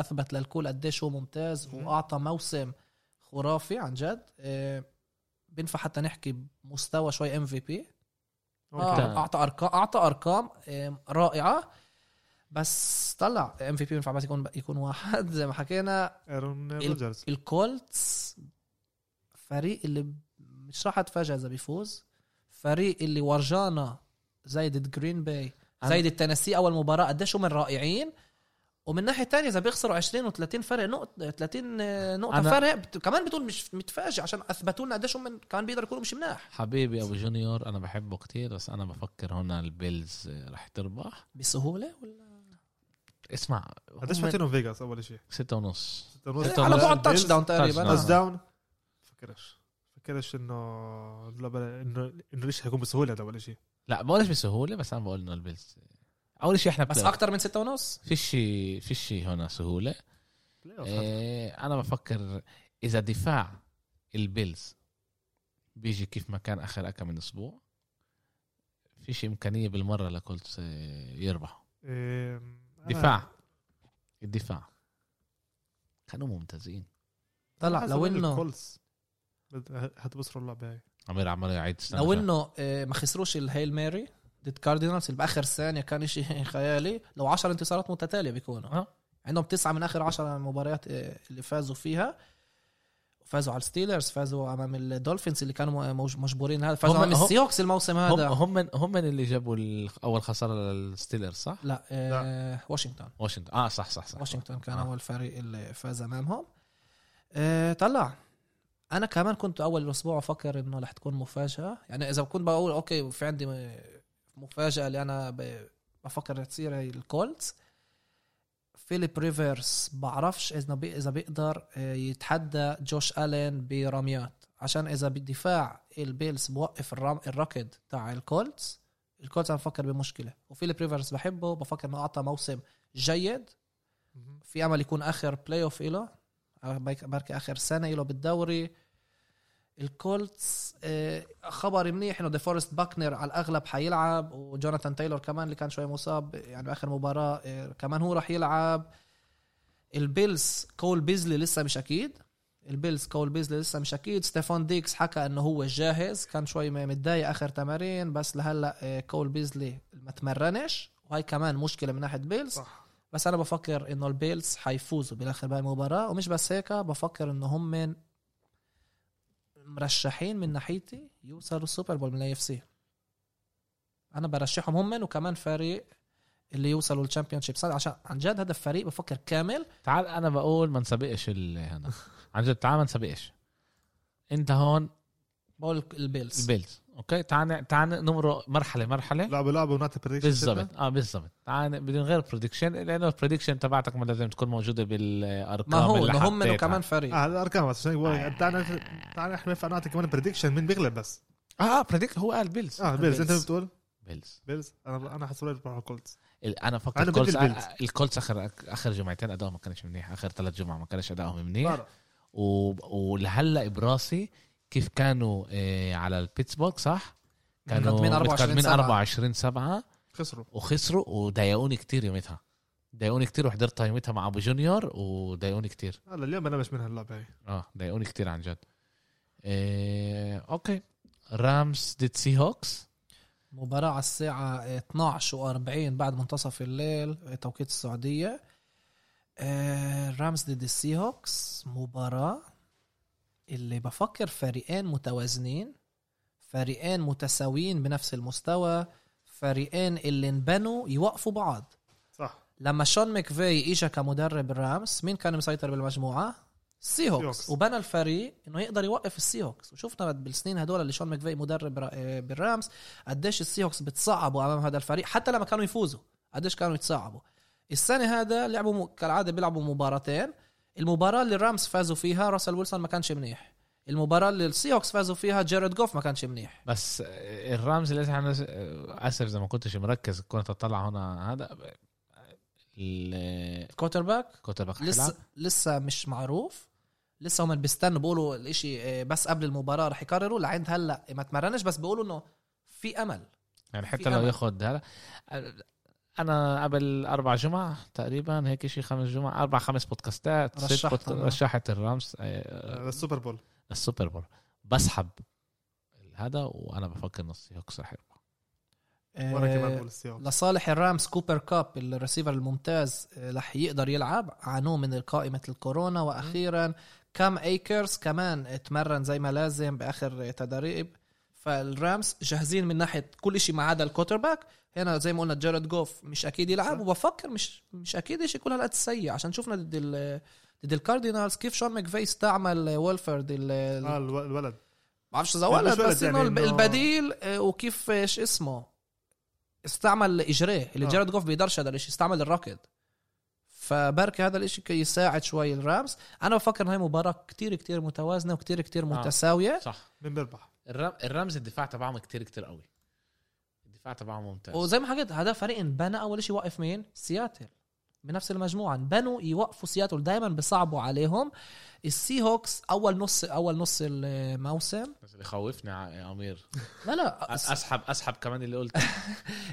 أثبت للكل قديش هو ممتاز مم. وأعطى موسم خرافي عن جد. آه، بينفع حتى نحكي بمستوى شوي MVP. أعطى ارقام أعطى أرقام آه، رائعة. بس طلع MVP بينفع بس يكون يكون واحد. زي ما حكينا. إيرون ال- روجرز الكولتس فريق اللي مش راح اتفاجئ إذا بيفوز. فريق اللي ورجانا زي ضد جرين باي زي ضد تنسي أول مباراة قديش هم رائعين. ومن ناحية تانية إذا بيخسروا 20 و30 فرق نقطة 30 نقطة أنا- فرق بت... كمان بتقول مش متفاجئ عشان أثبتوا لنا قديش هم كمان بيقدروا يكونوا مش مناح. حبيبي أبو جونيور أنا بحبه كتير بس أنا بفكر هنا البيلز آه، رح تربح. بسهولة ولا؟ اسمع قديش هم فاتينهم فيجاس أول شيء ستة ونص ستة على ونص. بعد touchdown تقريبا. touch. down فكرش. فكرش إنه إنه إنه ليش حيكون بسهولة هذا أول شيء لا بقولش بسهولة بس أنا بقول إنه البيلز. أول شيء إحنا بس أكتر من ستة ونص فيش فيش هنا سهولة. playoff. إيه أنا بفكر إذا دفاع البيلز بيجي كيف ما كان آخر كم من أسبوع فيش إمكانية بالمرة لكولتس يربحوا. إيه، دفاع. الدفاع. كانوا ممتازين. طلع لو انه هتبصروا اللعبه هاي عمير عمال يعيد لو إنه آه، ما خسروش ال Hail Mary ضد كاردينالز اللي باخر ثانية كان شيء خيالي. لو 10 انتصارات متتالية بيكونوا. آه. عندهم تسعة من آخر 10 مباريات آه، اللي فازوا فيها. فازوا على الستيلرز فازوا أمام الدولفينز اللي كانوا موج- مجبورين هذا فازوا هم- أمام هم- السيوكس الموسم هم هذا. هم من هم من اللي جابوا أول خسارة للستيلرز صح؟ لا, آه واشنطن. واشنطن. آه صح صح صح. واشنطن كان آه. أول فريق اللي فاز أمامهم. آه طلع. أنا كمان كنت أول أسبوع أفكر إنه رح تكون مفاجأة. يعني إذا كنت بقول أوكي في عندي م- مفاجأة اللي أنا ب- بفكر تصير هي الكولتس فيليب ريفرز بعرفش إذا بي إذا بيقدر آه، يتحدى جوش ألين برميات عشان إذا بالدفاع البيلز بوقف الرم الركض تاع الكولتس الكولتس أنا بفكر بمشكلة. وفيليب ريفرز بحبه بفكر إنه أعطى موسم جيد. في أمل يكون آخر playoff له بركي آخر سنة له بالدوري. الكولتس آه، خبر منيح إنه ديفورست باكنر على الأغلب حيلعب وجوناثان تايلور كمان اللي كان شوي مصاب يعني بآخر مباراة آه، كمان هو راح يلعب. البيلز كول بيزلي لسه مش أكيد. البيلز كول بيزلي لسه مش أكيد. ستيفان ديكس حكى إنه هو جاهز كان شوي متضايق آخر تمارين بس لهلأ آه، كول بيزلي ما تمرنش. وهي كمان مشكلة من ناحية بيلز. صح. بس أنا بفكر إنه البيلز حيفوزوا بالاخر بهاي المباراة. ومش بس هيك بفكر إنه هم من مرشحين من ناحيتي يوصلوا ال Super Bowl من ال AFC أنا برشحهم هم من وكمان فريق اللي يوصلوا ال championship عشان عن جد هذا الفريق بفكر كامل. تعال أنا بقول ما نسبقش هنا. عن جد تعال ما نسبقش. أنت هون بقول البيلز البيلز أوكي؟ تعال تعال نمر مرحله مرحلة. لعبوا لعبوا ونعطي prediction بالضبط. آه بالضبط. تعال بدون غير prediction لأنه ال prediction تبعتك ما لازم تكون موجودة بالأرقام ما هو اللي إنه هم منه. كمان فريق. آه الأرقام بس عشان يقول تعال تعال إحنا ينفع نعطي كمان prediction مين بيغلب بس؟ آه predict هو قال بيلز آه بيلز أنت. بتقول؟ بيلز بيلز أنا أنا حسب بروح الكولتس ال- أنا أنا فكر بدي الكولتس البيلز. الكولتس اخر آخر جمعتين ادائهم ما كانش منيح. آخر ثلاث جمع ما كانش ادائهم منيح. و- ولهلا براسي كيف كانوا آه على البيتسبورغ صح؟ كانوا متقدمين 24 متقدمين سبعة. 24 7 خسروا. وخسروا وضايقوني كتير يومتها ضايقوني كتير وحضرتها يومتها مع أبو جونيور وضايقوني كتير. هلا اليوم أنا مش من هاللعبه هي. آه ضايقوني كتير عن جد. إيه أوكي. رامز ضد سي هوكس مباراة على الساعة 12 و40 بعد منتصف الليل توقيت السعودية. آه، رامز ضد السي هوكس مباراة اللي بفكر فريقين متوازنين فريقين متساويين بنفس المستوى فريقين اللي انبنوا يوقفوا بعض. صح. لما شون ماكفي اجى كمدرب الرامز مين كان مسيطر بالمجموعة؟ السي هوكس. وبنى الفريق إنه يقدر يوقف السي هوكس وشفنا بالسنين هدول اللي شون ماكفي مدرب آه، بالرامز قديش السي هوكس بتصعبوا أمام هذا الفريق حتى لما كانوا يفوزوا قديش كانوا يتصعبوا. السنة هذا لعبوا م- كالعادة بيلعبوا مباراتين. المباراة اللي الرامز فازوا فيها راسل ويلسون ما كانش منيح. المباراة اللي السي هوكس فازوا فيها جارد جوف ما كانش منيح. بس الرامز اللي إحنا اسف اذا ما كنتش مركز. كنت اطلع هنا هذا quarterback؟ ال quarterback لسه لسه مش معروف. لسه هم بيستنوا بيقولوا الإشي آه، بس قبل المباراة رح يقرروا لعند هلأ ما تمرنش بس بيقولوا إنه في أمل. يعني حتى لو. ياخد هذا أنا قبل أربع جمع تقريبا هيك شيء خمس جمع أربع خمس podcastات ست رشحتهم. podc... رشحت الرامز آه، آه، ال Super Bowl. السوبر بول. بسحب هذا وأنا بفكر إنه السي هوكس رح يربح وأنا كمان آه، بقول السياق لصالح الرامز كوبر كاب الريسيفر الممتاز آه، رح يقدر يلعب عانوه من قائمة الكورونا. وأخيرا كام أيكرز كمان تمرن زي ما لازم بآخر تدريب. فالرامز جاهزين من ناحية كل شيء ما عدا ال quarterback هنا زي ما قلنا جارد جوف مش أكيد يلعب صح. وبفكر مش مش أكيد شيء كل هالقد سيء. عشان شفنا ضد ال ضد الكاردينالز كيف شون ماكفي استعمل وولفورد ال- آه الو- الولد. بعرفش إذا ولد بس يعني إنه البديل آه، وكيف إيش اسمه. استعمل إجريه اللي آه. جارد جوف بيقدرش هذا الشيء استعمل الركض فبركي هذا الإشي كي يساعد شوي الرامز. أنا بفكر إنها مباراة كتير كتير متوازنة وكتير كتير متساوية. صح. مين بيربح الرم... الرامز الدفاع تبعهم كتير كتير قوي. الدفاع تبعهم ممتاز. وزي ما حكيت هذا فريق انبنى أول شيء يوقف مين؟ سياتل. بنفس المجموعة. انبنوا يوقفوا سياتل دائما بيصعبوا عليهم. السي هوكس أول نص أول نص الموسم. بس اللي يا أمير. لا لا. أسحب أسحب كمان اللي قلت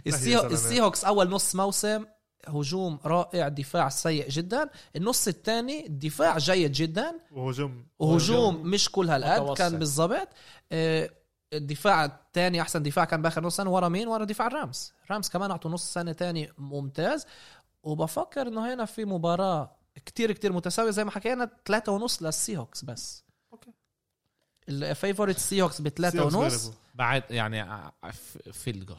السي. السي هوكس أول نص موسم هجوم رائع دفاع سيء جدا. النص الثاني دفاع جيد جدا. وهجوم. وهجوم مش كل هالقد. كان بالضبط. آه، الدفاع الثاني أحسن دفاع كان بآخر نص سنة ورا مين؟ ورا دفاع الرامز رامز كمان أعطوا نص سنة تاني ممتاز. وبفكر إنه هنا في مباراة كتير كتير متساوية زي ما حكينا ثلاثة ونص للسي هوكس بس. أوكي. ال favorite سي هوكس بثلاثة ونص. بعد يعني ع- ف- فيلد جول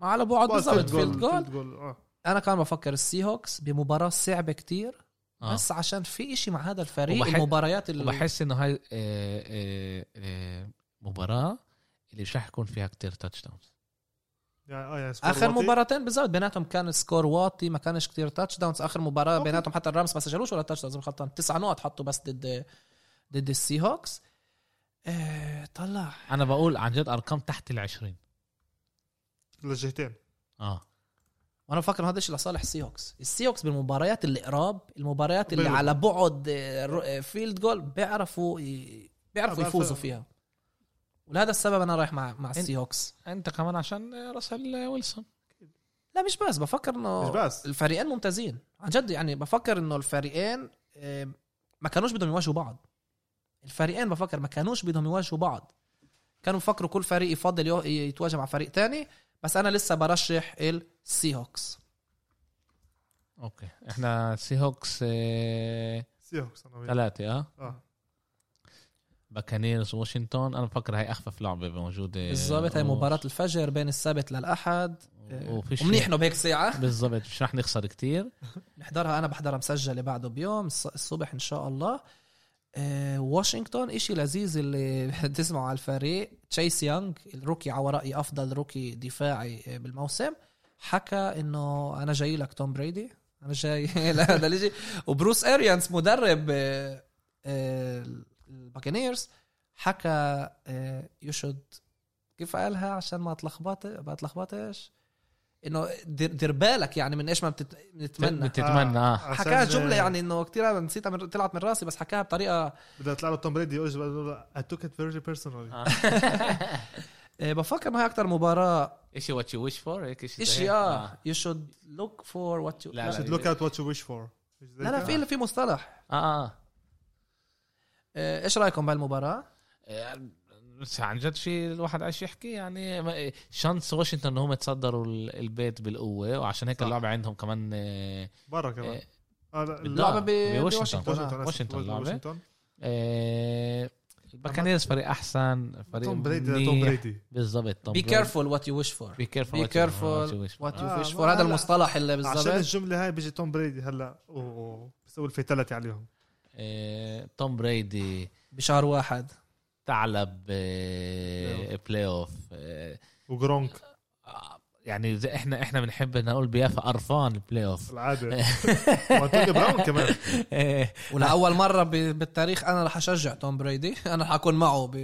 على بعد بالضبط field goal آه. أنا كمان بفكر السي هوكس بمباراة صعبة كتير آه. بس عشان في إشي مع هذا الفريق وبحس- المباريات اللي وبحس إنه هاي آه، آه، آه، مباراة اللي مش رح يكون فيها كتير touchdowns يعني آخر. مباراتين بالضبط بيناتهم كان score واطي ما كانش كتير touchdowns آخر مباراة أوكي. بيناتهم حتى الرامز ما سجلوش ولا touchdowns غلطان. تسع نقط حطوا بس ضد ضد السي هوكس إيه طلع. أنا بقول عن جد أرقام تحت العشرين للجهتين آه. وأنا بفكر هذا الشيء لصالح السي هوكس السي هوكس بالمباريات اللي قراب المباريات اللي. على بعد آه، رو- آه، field goal بيعرفوا ي- بيعرفوا آه، يفوزوا فيها. ولهذا السبب أنا رايح مع مع السي هوكس أنت كمان عشان راسل ويلسون. لا مش بس بفكر إنه مش بس. الفريقين ممتازين. عن جد يعني بفكر إنه الفريقين آه، ما كانوش بدهم يواجهوا بعض. الفريقين بفكر ما كانوش بدهم يواجهوا بعض. كانوا بفكروا كل فريق يفضل يتواجه مع فريق تاني بس أنا لسه برشح السي هوكس أوكي. إحنا سي هوكس آه، سي هوكس. ثلاثة آه؟ آه. باكانيرز واشنطن. أنا بفكر هاي أخفف لعبة موجودة. بالضبط هاي مباراة الفجر بين السبت آه، وفيش ومنيح إنه بهيك ساعة. بالضبط مش رح نخسر كتير. نحضرها أنا بحضرها مسجلة بعده بيوم الص- الصبح إن شاء الله. آه، واشنطن إشي لذيذ اللي تسمعوا على الفريق. تشيس يونغ ال rookie على رأيي أفضل rookie دفاعي آه، بالموسم. حكى إنه أنا جاي لك توم بريدي. أنا جاي لهذا اللي وبروس اريانس مدرب آه، آه، الباكانيرز حكى you should كيف قالها عشان ما اتلخبط ما اتلخبطش إنه دير, دير بالك يعني من إيش ما بتت- بتتمنى آه. عشان- حكاها جملة يعني إنه كثير نسيتها من طلعت من راسي بس حكاها بطريقة بدها تطلع له توم بريدي يقول له I took it very personally. آه، بفكر انه هي أكثر مباراه اشي what you wish for هيك؟ هيك. آه. you should look for what you لا، should look at what you wish for. لا لا في في مصطلح. آه آه آه، إيش رأيكم بهالمباراة؟ آه، بس عن جد شيء الواحد عايش يحكي يعني ما- شانس واشنطن انهم يتصدروا ال- البيت بالقوة وعشان هيك. اللعبه عندهم كمان آه، برا كمان. آه، ب- بواشنطن. واشنطن آه، الباكانيرز فريق أحسن فريق توم بريدي. توم بريدي. بالضبط توم بي كيرفول وات يو ويش فور بي كيرفول بي كيرفول وات يو آه، ويش فور هذا المصطلح اللي عشان بالضبط. الجملة هاي بيجي توم بريدي هلا وبسوي الفيتاليتي عليهم. توم بريدي بشهر واحد ثعلب آه، بلاي اوف آه، وجرونك آه، يعني زي إحنا إحنا بنحب نقول بيافا قرفان البلاي اوف العادة وانتوني براون كمان ولأول مرة ب- بالتاريخ أنا رح أشجع توم بريدي أنا رح أكون معه ب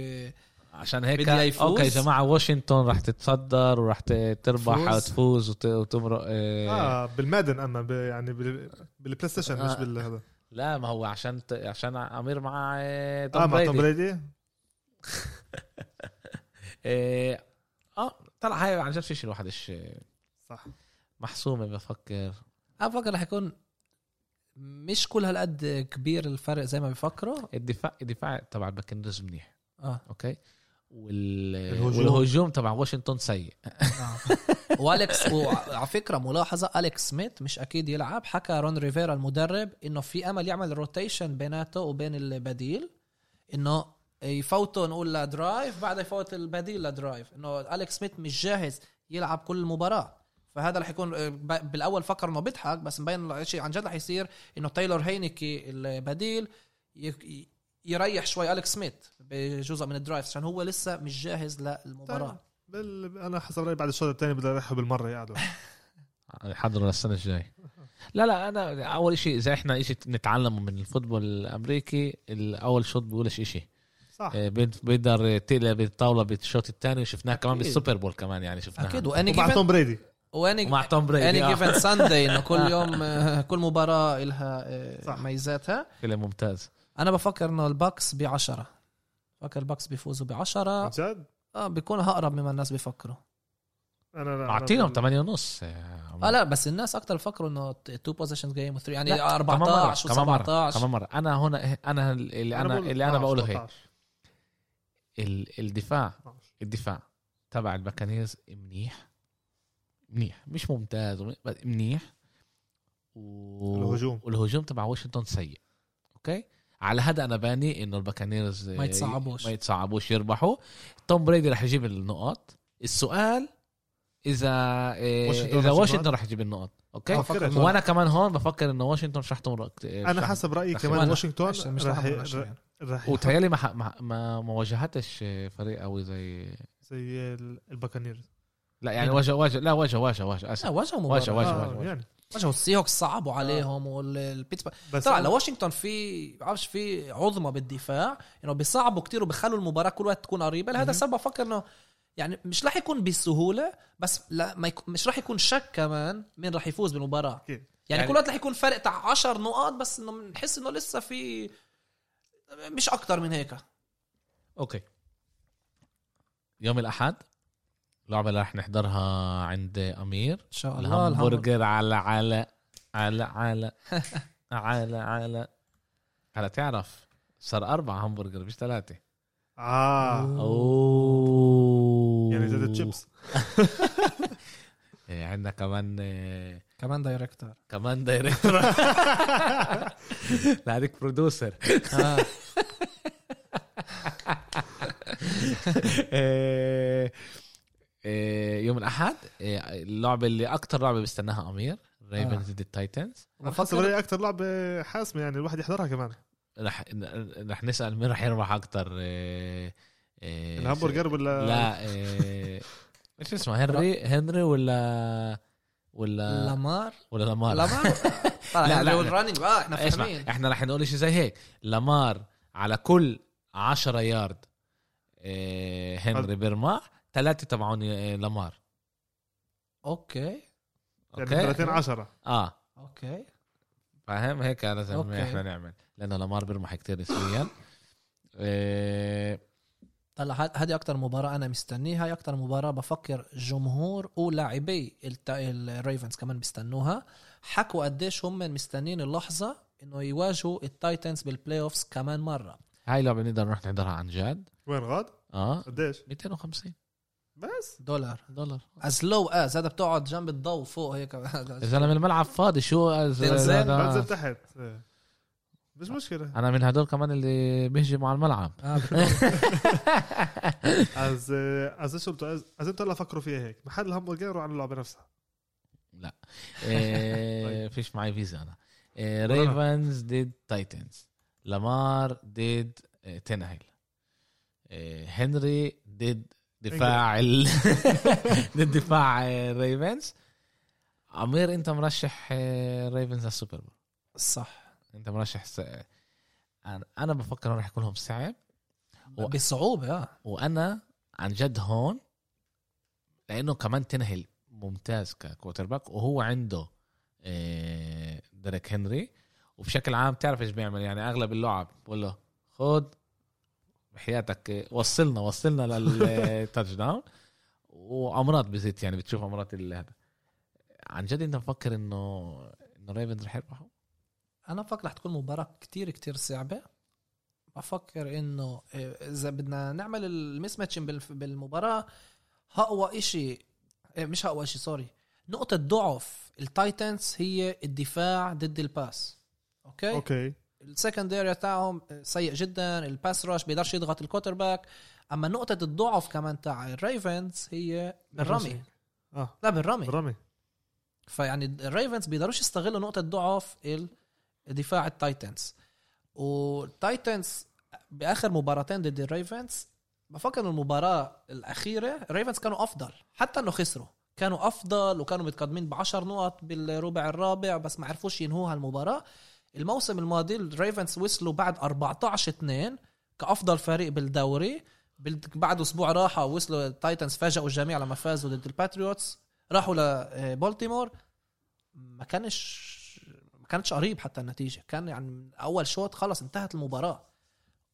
عشان هيك. أوكي يا جماعة واشنطن رح تتصدر ورح تربح تفوز. وتفوز وت- وتمرق. آه بالمادن أما ب- يعني بال- بالبلاي ستيشن مش آه. بالهذا لا ما هو عشان ت... عشان أمير مع إيه، آه توم مع توم بريدي إيه، آه طلع هاي عن جد فيش الواحد إيش صح. محسومه بفكر. أنا بفكر رح يكون مش كل هالقد كبير الفرق زي ما بيفكروا الدفاع الدفاع تبع الباكانيرز منيح. آه. أوكي؟ وال... الهجوم. والهجوم تبع واشنطن سيء. وأليكس وعلى فكرة ملاحظة أليكس سميث مش أكيد يلعب. حكى رون ريفيرا المدرب إنه في أمل يعمل rotation بيناته وبين البديل إنه يفوتوا نقول ل drive بعد يفوت البديل ل drive إنه أليكس سميث مش جاهز يلعب كل المباراة. فهذا رح يكون بالأول فكر إنه بيضحك بس مبين شيء عن جد رح يصير إنه تايلور هينيكي البديل يريح شوي أليكس سميث بجزء من ال drive عشان هو لسه مش جاهز للمباراة. بال... أنا حسب رأيي بعد الشوط الثاني بدي أريحه بالمرة يقعدوا يحضروا للسنة الجاي. لا لا أنا أول شيء إذا إحنا شيء نتعلمه من ال football الأمريكي الأول شوط بيقولش شيء صح. بيقدر تقلب الطاوله بالشوط الثاني وشفناها كمان. بال Super Bowl كمان يعني شفناها. أكيد. وأني ومع جيفن توم بريدي. و any ومع توم بريدي any آه. given Sunday إنه كل يوم آه، كل مباراة لها. ميزاتها. فيلم ممتاز. أنا بفكر إنه ال Bucs بعشرة. بفكر ال Bucs بيفوزوا بعشرة. عن جد؟ آه بيكونوا أقرب مما الناس بيفكروا. أنا لا اعطيهم أنا- 8 ونص آه لا بس الناس أكثر بفكروا إنه two possessions game و 3 يعني لا، 14 كمان مرة و17 كمان مرة. أنا هنا أنا اللي أنا بقول اللي أنا 12 بقوله هيك. 13. ال- الدفاع 12. الدفاع تبع ال Buccaneers منيح. منيح مش ممتاز منيح. و... الهجوم. والهجوم تبع واشنطن سيء. أوكي؟ على هذا أنا باني إنه ال Buccaneers ما يتصعبوش. ما يتصعبوش يربحوا توم بريدي رح يجيب النقط السؤال إذا إيه واشنطن إذا رح يجيب واشنطن؟ رح يجيب النقط أوكي آه،. وأنا كمان هون بفكر إنه واشنطن مش رح تمرق أنا حسب رأيي كمان واشنطن مش رح رح رح- وتهيألي ما, ح- ما ما ما واجهتش فريق قوي زي زي ال- ال Buccaneers لا يعني؟ واجه واجه لا واجه واجه واجه لا واجه- مباراة واجه- آه، واجه. يعني واجهوا ال Seahawks صعبوا عليهم والبيتسبرغ. بس طلع لواشنطن في بعرفش في عظمه بالدفاع إنه بيصعبوا كتير وبيخلوا المباراة كل وقت تكون قريبة. لهذا. السبب بفكر إنه يعني مش رح يكون بسهولة بس لا ما يكون مش رح يكون شك كمان مين رح يفوز بالمباراة. يعني, يعني- يعني كل وقت رح يكون فرق تاع 10 نقاط بس إنه بنحس إنه لسه في مش أكتر من هيك. أوكي. يوم الأحد؟ لعبه اللي رح نحضرها عند أمير. إن شاء الله الهامبرجر الهمبرجر على على على على على على. هلا تعرف صار أربعة همبرجر مش ثلاثة. آه. أوه. يعني زادت شيبس إيه، عندنا كمان إيه، كمان director كمان director لا هذيك producer آه. يوم الأحد إيه، اللعبة اللي أكتر لعبة بستناها أمير Ravens ضد ال Titans رايي أكثر لعبة حاسمة يعني الواحد يحضرها كمان. رح رح نسأل مين رح يربح أكتر إيه، إيه، الهمبرجر ولا لا إيش اسمه هنري هنري ولا ولا لامار؟ ولا لامار؟ لامار؟ لا، لا لا. لا. ال running آه إحنا فاهمين. إحنا رح نقول شيء زي هيك. لامار على كل 10 يارد هنري بيرمح ثلاثة تبعون إيه، لامار. أوكي. يعني أوكي. 30 10 آه. أوكي. فاهم؟ هيك لازم. إحنا نعمل. لأنه لامار بيرمح كتير نسبيا إيه، طلع هاد- هذه أكتر مباراة أنا مستنيها. هاي أكتر مباراة بفكر جمهور ولاعبي ال Ravens كمان بيستنوها. حكوا قديش هم مستنين اللحظة إنه يواجهوا ال Titans بال playoffs كمان مرة. هاي لعبة نقدر نروح نحضرها عن جد. وين غاد؟ آه. قديش؟ 250 بس. دولار دولار. از لو از هذا بتقعد جنب الضوء فوق هيك. يا زلمة الملعب فاضي شو؟ تنزل؟ هذا- بنزل تحت. مش مشكلة. أنا من هدول كمان اللي بيهجموا على الملعب. آه، از از شو قلتوا؟ از از أنتوا هلا فكروا فيها هيك. محل الهمبرجر وعلى اللعبة نفسها. إيه فيش معي فيزا إيه أنا. Ravens ضد Titans لامار إيه تنهيل إيه هنري ضد دفاع ال... ضد دفاع إيه، Ravens عمير أنت مرشح إيه، Ravens على ال Super Bowl. صح. أنت مرشح س... أنا أنا بفكر إنه رح يكون لهم صعب. و- بصعوبة آه. وأنا عن جد هون لأنه كمان تنهل ممتاز ككوتر باك وهو عنده آه، ديريك هنري وبشكل عام تعرف إيش بيعمل يعني أغلب اللعب بقول له خد بحياتك وصلنا وصلنا للتاتش داون وأمراض بزيت يعني بتشوف أمراض ال- هذا. عن جد أنت مفكر إنه إنه ريفنز رح يربحوا؟ أنا بفكر رح تكون مباراة كتير كتير صعبة. بفكر إنه إيه، إذا بدنا نعمل المس بالمباراة أقوى إشي إيه، مش أقوى إشي sorry نقطة ضعف ال Titans هي الدفاع ضد ال pass أوكي, أوكي. أوكي. ال secondary تاعهم سيء جدا ال pass rush بيقدرش يضغط ال quarterback أما نقطة الضعف كمان تاع ال Ravens هي بالرمي. آه. لا بالرمي. بالرمي. فيعني ال Ravens بيقدروش يستغلوا نقطة ضعف دفاع ال Titans وال Titans بآخر مباراتين ضد ال Ravens بفكر إنه المباراة الأخيرة ال Ravens كانوا أفضل. حتى إنه خسروا. كانوا أفضل وكانوا متقدمين بعشر نقط بالربع الرابع بس ما عرفوش ينهوها المباراة. الموسم الماضي ال Ravens وصلوا بعد 14 2 كأفضل فريق بالدوري. بال- بعد أسبوع راحة وصلوا ال Titans فاجئوا الجميع لما فازوا ضد ال Patriots. راحوا لبولتيمور ما كانش ما كانتش قريب حتى النتيجة. كان يعني من أول شوط خلص انتهت المباراة.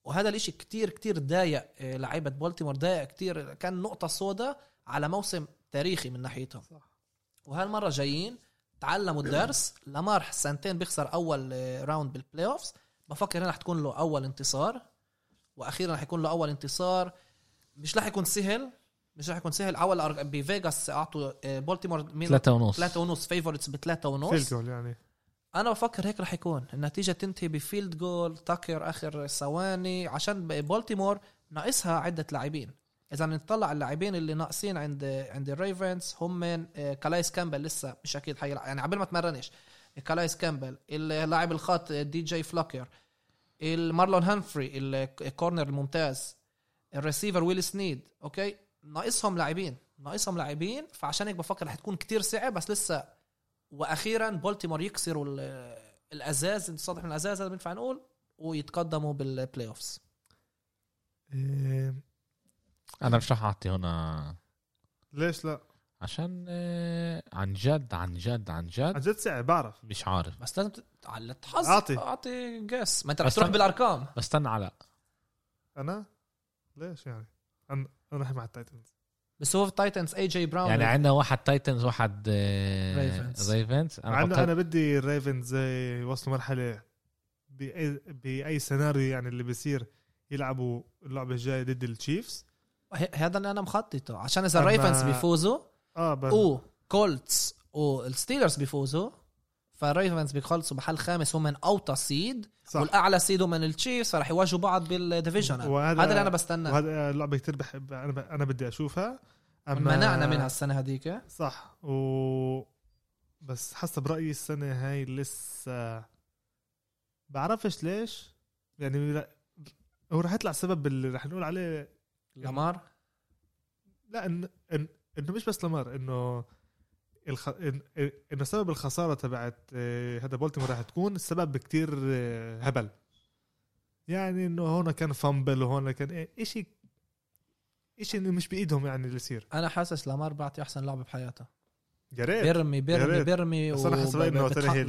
وهذا الإشي كتير كتير ضايق آه، لعيبة بولتيمور ضايق كتير. كان نقطة سوداء على موسم تاريخي من ناحيتهم. صح. وهالمرة جايين تعلموا الدرس لامار سنتين بيخسر أول آه، round بال playoffs بفكر هنا رح تكون له أول انتصار وأخيرا رح يكون له أول انتصار. مش رح يكون سهل مش رح يكون سهل. أول أرق- بفيغاس أعطوا آه، بولتيمور مين؟ ثلاثة ونص. ثلاثة ونص favorites بثلاثة field ونص جول يعني. أنا بفكر هيك رح يكون. النتيجة تنتهي ب field goal تاكر آخر ثواني عشان بولتيمور ناقصها عدة لاعبين. إذا نطلع اللاعبين اللي ناقصين عند عند الريفنز هم من آه، كالايس كامبل لسه مش أكيد حيلعب يعني قبل ما تمرنش كالايس كامبل اللاعب الخط دي جي فلوكر المارلون همفري ال corner الممتاز الريسيفر ويل سنيد okay؟ ناقصهم لاعبين ناقصهم لاعبين فعشان هيك بفكر رح تكون كتير صعب بس لسه وأخيرا بولتيمور يكسروا ال- الأزاز من الأزاز هذا بينفع نقول ويتقدموا بال playoffs إيه أنا مش رح أعطي هنا. ليش لا؟ عشان آه، عن جد عن جد عن عن جد جد صعب بعرف. مش عارف. بس لازم على الحظ أعطي. أعطي guess ما أنت رح بس تروح أنا- بالأرقام. بستنى على. أنا؟ ليش يعني؟ أنا أنا رايح مع التايتنز. بس هو في تايتنز اي جي براون يعني عندنا واحد تايتنز واحد Ravens. ريفنز أنا أنا أنا, فكرت أنا بدي الريفنز يوصلوا مرحلة. باي بأي سيناريو يعني اللي بيصير يلعبوا اللعبة الجاية ضد التشيفز هذا اللي أنا مخططه. عشان إذا الريفنز بيفوزوا آه بس وكولتس والستيلرز بيفوزوا فالريفنز بيخلصوا محل خامس هم من أوطى seed صح. والأعلى seed هم من التشيفز فراح يواجهوا بعض بال division هذا اللي أنا بستناه. وهذا لعبة كتير بحب أنا ب... أنا بدي أشوفها. منعنا منها السنة هذيك. صح. و بس حسب رأيي السنة هاي لسه بعرفش ليش. يعني. هو رح يطلع سبب اللي رح نقول عليه لامار؟ لا إن... إن... إنه مش بس لمر إنه الخ... إن... إنه سبب الخسارة تبعت آه، هذا بولتيمور راح تكون السبب كتير آه، هبل. يعني إنه هون كان fumble وهون كان إيه اشي إشي مش بإيدهم يعني اللي يصير. أنا حاسس لامار بعطي أحسن لعبه بحياته. يا ريت بيرمي بيرمي. بيرمي بس أنا حسب إنه تنهي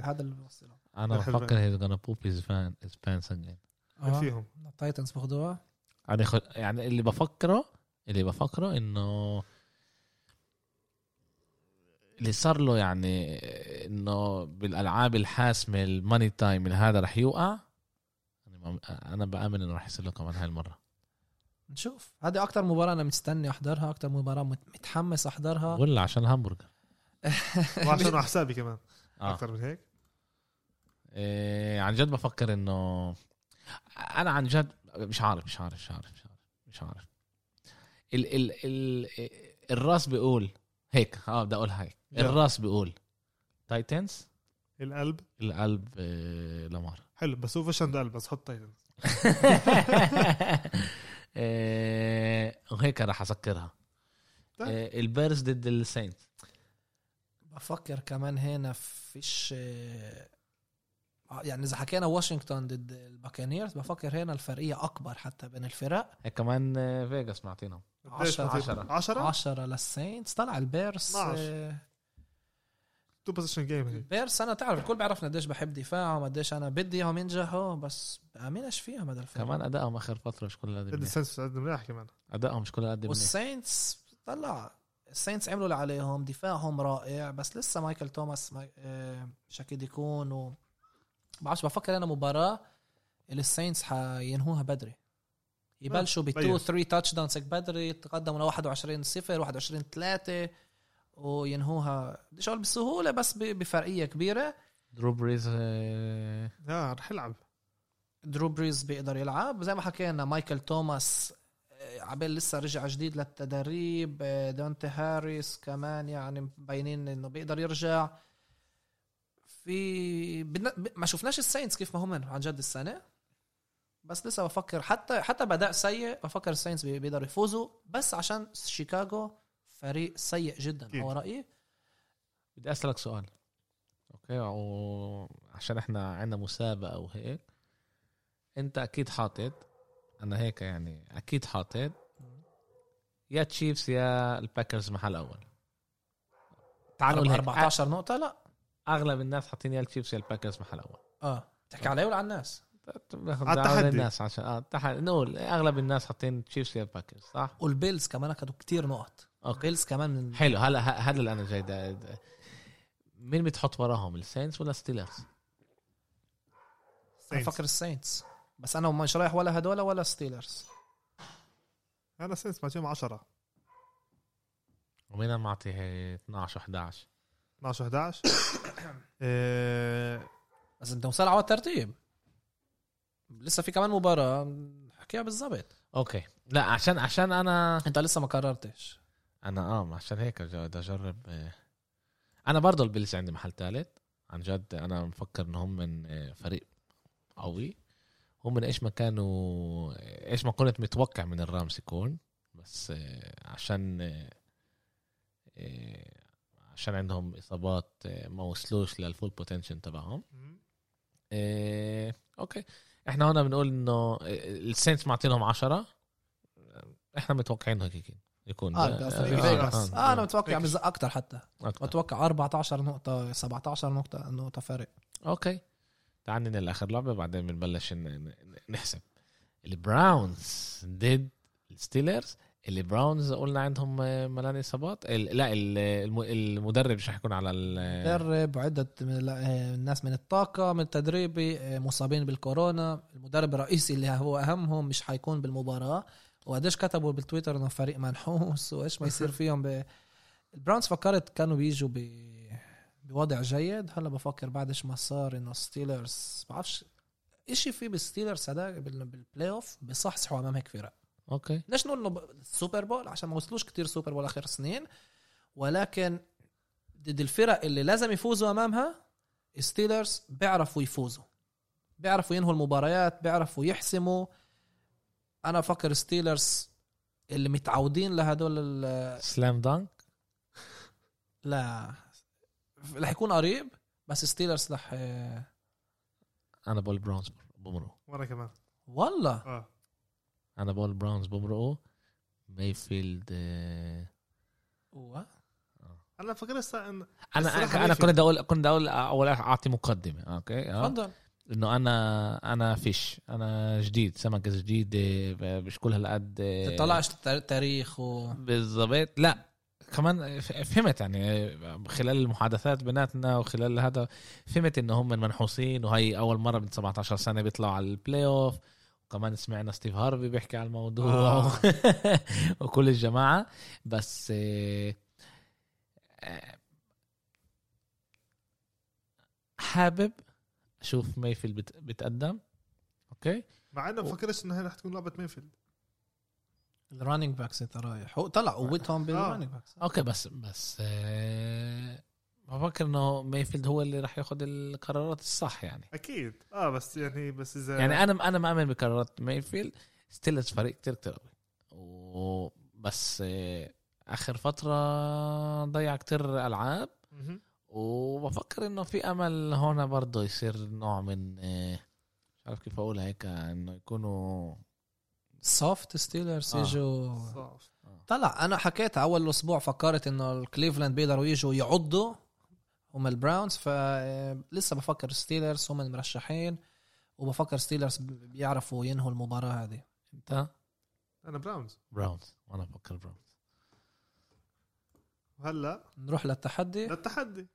هذا اللي بوصله أنا. بفكر he gonna poop his fan- his pants again. آه. فيهم. التايتنز باخدوها يعني خ... يعني اللي بفكره اللي بفكره إنه اللي صار له يعني إنه بالألعاب الحاسمة ال money time اللي هذا رح يوقع أنا بأمن إنه رح يصير له كمان هاي المره نشوف. هذه أكتر مباراة أنا مستني أحضرها أكتر مباراة مت- متحمس أحضرها. ولا عشان الهامبرجر. وعشان على حسابي كمان. آه. أكثر من هيك. إيه عن جد بفكر إنه أنا عن جد مش عارف مش عارف مش عارف مش عارف. مش عارف ال ال ال الراس بيقول هيك آه بدي أقول هيك. الراس بيقول تايتنز القلب. القلب إيه لامار حلو بس هو فيش عنده قلب بس حط تايتنز وهيك راح أسكرها. طيب. إيه البيرز ضد السينت بفكر كمان هنا فيش آه، يعني إذا حكينا واشنطن ضد الباكانيرز بفكر هنا الفرقية أكبر حتى بين الفرق. هيك كمان آه، فيجاس معطينا. عشرة. عشرة. 10 10 للسينتس. طلع البيرس 12. آه، two possession game البيرس أنا تعرف الكل بيعرفني قديش بحب دفاعهم قديش أنا بدي إياهم ينجحوا بس بامنش فيهم هذا الفرق كمان أدائهم آخر فترة مش كل قد السينتس قد منيح كمان. أدائهم مش كل قد منيح. والساينتس طلع. الساينتس عملوا اللي عليهم دفاعهم رائع بس لسه مايكل توماس ماي... آه، مش أكيد يكون و بعرفش بفكر أنا مباراة اللي الساينتس حينهوها بدري. يبلشوا ب 2 بين. 3 touchdowns هيك بدري تقدموا ل 21 0 21 3 وينهوها بديش أقول بسهولة بس ب- بفرقية كبيرة. درو بريز آه، آه رح يلعب. درو بريز بيقدر يلعب. زي ما حكينا مايكل توماس آه، عبال لسه رجع جديد للتدريب آه، دونتي هاريس كمان يعني مبينين إنه بيقدر يرجع. في بدنا ما شفناش الساينتس كيف ما هم عن جد السنة. بس لسه بفكر حتى حتى بأداء سيء بفكر الساينتس بي- بيقدروا يفوزوا. بس عشان شيكاغو فريق سيء جدا. هو رأيي. بدي أسألك سؤال. okay وعشان إحنا عندنا مسابقة وهيك أنت أكيد حاطط أنا هيك يعني أكيد حاطط يا تشيفز يا الباكرز محل اول تعالوا نقول هيك. 14 نقطة لا. أغلب الناس حاطين يا التشيفز يا الباكرز محل اول آه. تحكي علي ولا على الناس؟ على التحدي. الناس عشان آه التحدي نقول أغلب الناس حاطين تشيفز يا الباكرز صح؟ والبيلز كمان اخذوا كتير نقط. okay. بيلز كمان من حلو. هلا ه- هذا اللي أنا جاي دا- دا- مين بتحط وراهم الساينتس ولا ستيلرز؟ أنا Saints. بفكر الساينتس بس أنا مش رايح ولا هدول ولا ستيلرز. أنا سينتس معطيهم 10 ومين أنا معطي هي 12 11 12 11 آه، بس انت وصل على الترتيب. لسه في كمان مباراة. نحكيها بالضبط. okay. لا عشان عشان أنا انت لسه ما قررتش. أنا آه عشان هيك بدي أجرب آه، أنا برضه البيلز عندي محل ثالث عن جد أنا مفكر إنهم من آه، فريق قوي. هم من إيش ما كانوا إيش ما كنت متوقع من الرامز يكون. بس عشان عشان عندهم إصابات آه، ما وصلوش لل full potential تبعهم. إيه، أوكي. إحنا هنا بنقول إنه السينتس معطينهم عشرة. إحنا متوقعين هيك يكون آه ده- آه، آه، آه أنا آه، متوقع أكتر حتى. أكتر. متوقع 14 نقطة 17 نقطة نقطة فرق. أوكي. تعال ننقل لآخر لعبة بعدين بنبلش نحسب. البراونز ضد الستيلرز. البراونز قلنا عندهم ملان إصابات؟ لا ال- الم- المدرب مش حيكون على ال- مدرب وعدة من الطاقم التدريبي مصابين بالكورونا. المدرب الرئيسي اللي هو أهمهم مش حيكون بالمباراة. وقديش كتبوا بالتويتر إنه فريق منحوس؟ وإيش ما يصير فيهم ب... البراونز فكرت كانوا بيجوا ب... بوضع جيد. هلا بفكر بعدش ما صار إنه ستيلرز بعرفش إشي في بالستيلرز هذا بال- بال playoff بصحصحوا امام هيك فرق أوكي. ليش نقول إنه ال Super Bowl عشان ما وصلوش كتير Super Bowl آخر سنين ولكن ضد الفرق اللي لازم يفوزوا أمامها ستيلرز بيعرفوا يفوزوا. بيعرفوا ينهوا المباريات بيعرفوا يحسموا. أنا بفكر ستيلرز اللي متعودين لهدول ال- سلام دانك لا. رح يكون قريب بس ستيلرز رح أنا بقول براونز بمرقوا وأنا كمان. والله؟ آه. أنا بقول براونز بمرقوا. مايفيلد آه،. أنا صار إن أنا الصراحة أنا مايفيلد. كنت أقول كنت أقول أول أعطي مقدمة. أوكي آه. تفضل. إنه أنا أنا فيش. أنا جديد سمكه جديده مش كل هالقد طلعش تاريخ و بالضبط. لا كمان فهمت يعني خلال المحادثات بيناتنا وخلال هذا فهمت إنه هم منحوسين وهي أول مرة من 17 سنة بيطلعوا على ال playoff وكمان سمعنا ستيف هارفي بيحكي على الموضوع. آه. وكل الجماعة. بس آه، آه، حابب أشوف مايفيلد بت- بتقدم. أوكي؟ مع إنه فكرت إنه هي رح تكون لعبة ميفيلد. ال running backs انت رايح هو طلع قوتهم بال running backs أوكي بس بس آه، بفكر إنه مايفيلد هو اللي راح ياخذ القرارات الصح يعني أكيد آه بس يعني بس إذا يعني أنا أنا مآمن بقرارات مايفيلد ستيلرز فريق كتير كتير قوي وبس آه، آخر فترة ضيع كتير ألعاب. وبفكر إنه في أمل هون برضه يصير نوع من آه، مش عارف كيف أقولها هيك إنه يكونوا soft ستيلرز آه. يجوا. طلع أنا حكيت أول أسبوع فكرت إنه الكليفلاند بيقدروا يجوا يعضوا هم البراونز فلسه بفكر ستيلرز هم المرشحين وبفكر ستيلرز بيعرفوا ينهوا المباراة هذه. انت؟ أنا براونز. براونز. وأنا بفكر براونز. وهلا نروح للتحدي؟ للتحدي.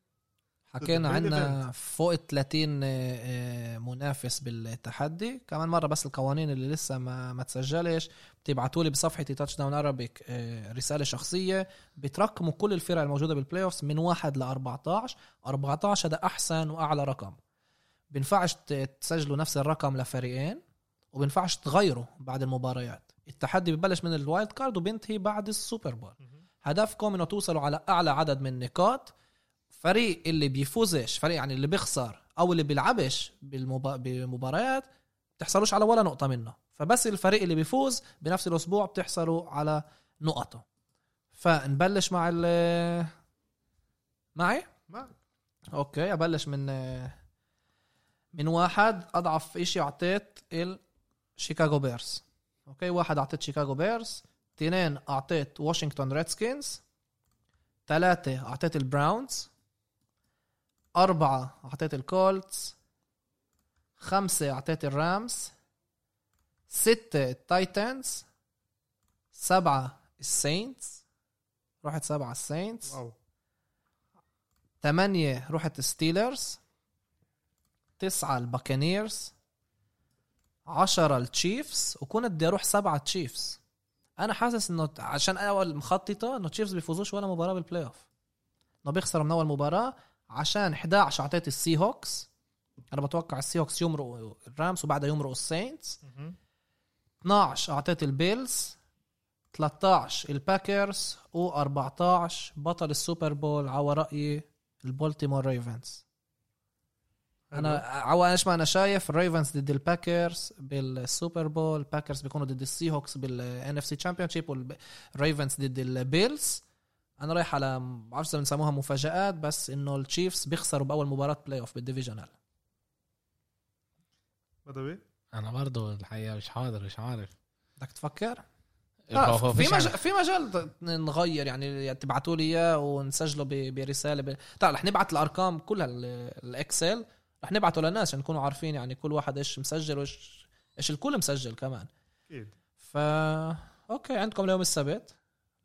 حكينا عنا فوق ال 30 آه، آه، منافس بالتحدي. كمان مرة بس القوانين اللي لسه ما ما تسجلش بتبعتوا لي بصفحتي تاتش داون ارابيك رسالة شخصية. بترقموا كل الفرق الموجودة بال playoffs من 1 ل 14 14 هذا أحسن وأعلى رقم. بينفعش تسجلوا نفس الرقم لفريقين وبينفعش تغيروا بعد المباريات. التحدي ببلش من ال wild card وبينتهي بعد ال Super Bowl. هدفكم إنه توصلوا على أعلى عدد من النقاط. فريق اللي بيفوزش فريق يعني اللي بيخسر أو اللي بيلعبش بالمبا... بمباريات بتحصلوش على ولا نقطة منه. فبس الفريق اللي بيفوز بنفس الأسبوع بتحصلوا على نقطة. فنبلش مع ال معي؟ ما أوكي أبلش من من واحد. أضعف إشي أعطيت الشيكاغو بيرز أوكي واحد أعطيت شيكاغو بيرز اثنين أعطيت واشنطن ريدسكينز ثلاثة أعطيت البراونز أربعة أعطيت الكولتس. خمسة أعطيت الرامز. ستة التايتنز. سبعة السينتس. رحت سبعة السينتس. واو. ثمانية رحت الستيلرز تسعة الباكانيرز عشرة التشيفز. وكنت بدي أروح سبعة تشيفز. أنا حاسس إنه عشان أول مخططة إنه تشيفز بيفوزوش ولا مباراة بال playoff إنه بيخسروا من أول مباراة. عشان 11 أعطيت السي هوكس أنا بتوقع السي هوكس يمرقوا الرامز وبعدها يمرقوا الساينتس 12 أعطيت البيلز. 13 الباكرز. و14 بطل ال Super Bowl على رايي البولتيمور ريفنز. أنا عوا إيش ما أنا شايف الريفنز ضد الباكرز بال Super Bowl الباكرز بيكونوا ضد السي هوكس بال NFC championship والريفنز ضد البيلز. أنا رايح على ما بعرفش إذا بنسموها مفاجآت بس إنه التشيفز بيخسروا بأول مباراة playoff بال divisional بدوي أنا برضه الحقيقة مش حاضر مش عارف. بدك تفكر؟ آه هو في مجال في مجال نغير يعني تبعتوا لي إياه ونسجله ب- برسالة ب... طيب رح نبعت الأرقام كلها ال- ال Excel رح نبعته للناس عشان يكونوا عارفين يعني كل واحد إيش مسجل وايش إيش الكل مسجل كمان. أكيد. فا okay عندكم اليوم السبت.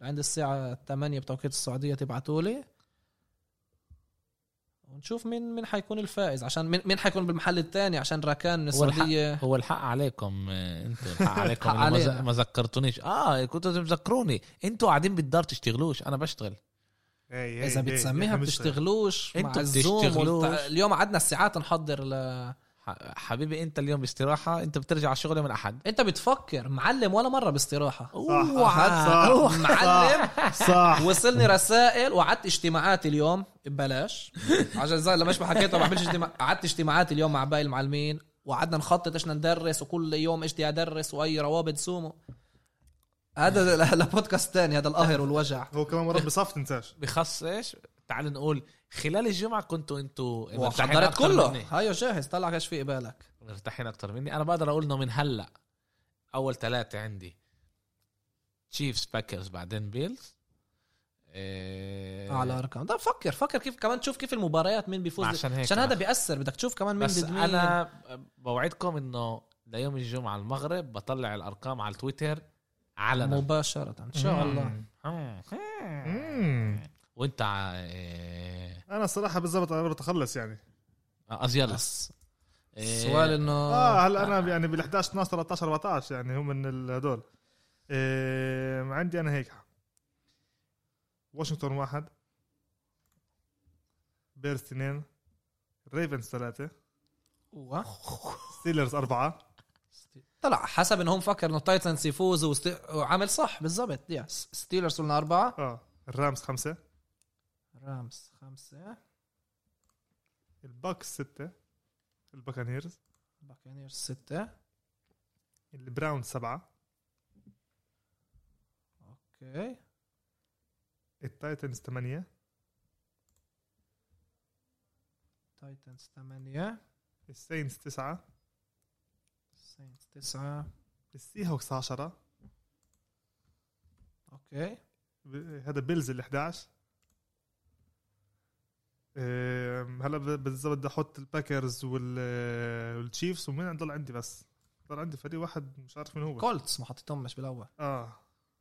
عند الساعة 8 بتوقيت السعودية تبعتوا لي. ونشوف مين مين حيكون الفائز عشان مين مين حيكون بالمحل الثاني عشان راكان من هو الحق السعودية. هو الحق عليكم آه، أنتوا الحق عليكم. ما ذكرتونيش. آه كنتوا تذكروني. أنتوا قاعدين بالدار تشتغلوش أنا بشتغل. هي هي إذا هي، بتسميها بتشتغلوش أنتوا الزوم بتشتغلوش. اليوم قعدنا الساعات نحضر ل... حبيبي انت اليوم باستراحة انت بترجع على الشغل يوم الاحد انت بتفكر معلم ولا مرة باستراحة. صح معلم. صح. وصلني رسائل وقعدت اجتماعات اليوم. ببلاش عشان زي لما مش ما حكيت ما بعملش اجتماع قعدت اجتماعات اليوم مع باقي المعلمين وقعدنا نخطط إيش ندرس وكل يوم إيش بدي أدرس وأي روابط سومو هذا لبودكاست تاني هذا القهر والوجع. هو كمان مرات بصف تنساش. بخص إيش؟ تعال نقول خلال الجمعة كنتوا أنتوا مرتاحين كله. مني. هايو جاهز طلع إيش في قبالك. مرتاحين أكتر مني. أنا بقدر أقول إنه من هلأ أول ثلاثة عندي تشيفز باكرز بعدين بيلز إيه. أعلى أرقام. طب فكر فكر كيف كمان تشوف كيف المباريات مين بيفوز. عشان هيك عشان هذا بيأثر بدك تشوف كمان مين بس مين. أنا بوعدكم إنه ليوم الجمعة المغرب بطلع الأرقام على التويتر علنا مباشرة إن شاء الله. وانت ع- إيه، أنا الصراحه بالضبط أنا بتخلص يعني. قصدي يلا بس. إيه، السؤال إنه آه هلا أنا يعني بال 11 12 13 14 يعني هم من ال- هدول. إيه عندي أنا هيك. واشنطن واحد. Bears اثنين. Ravens ثلاثة. Steelers أربعة. طلع حسب إنهم فكر إنه Titans يفوزوا وست... وعامل صح بالضبط yes Steelers قلنا أربعة. آه ال Rams خمسة. Rams خمسة. ال Bucs ستة ال Buccaneers. Buccaneers ستة. ال Browns سبعة. Okay. ال Titans ثمانية Titans ثمانيه ال Saints تسعة. Saints تسعة. ال Seahawks 10 okay هذا Bills ال 11 إيه، هلا ب- بالضبط بدي أحط ال Packers وال- وال Chiefs ومين ضل عندي بس ضل عندي فريق واحد مش عارف مين هو Colts ما حطيتهمش بالأول آه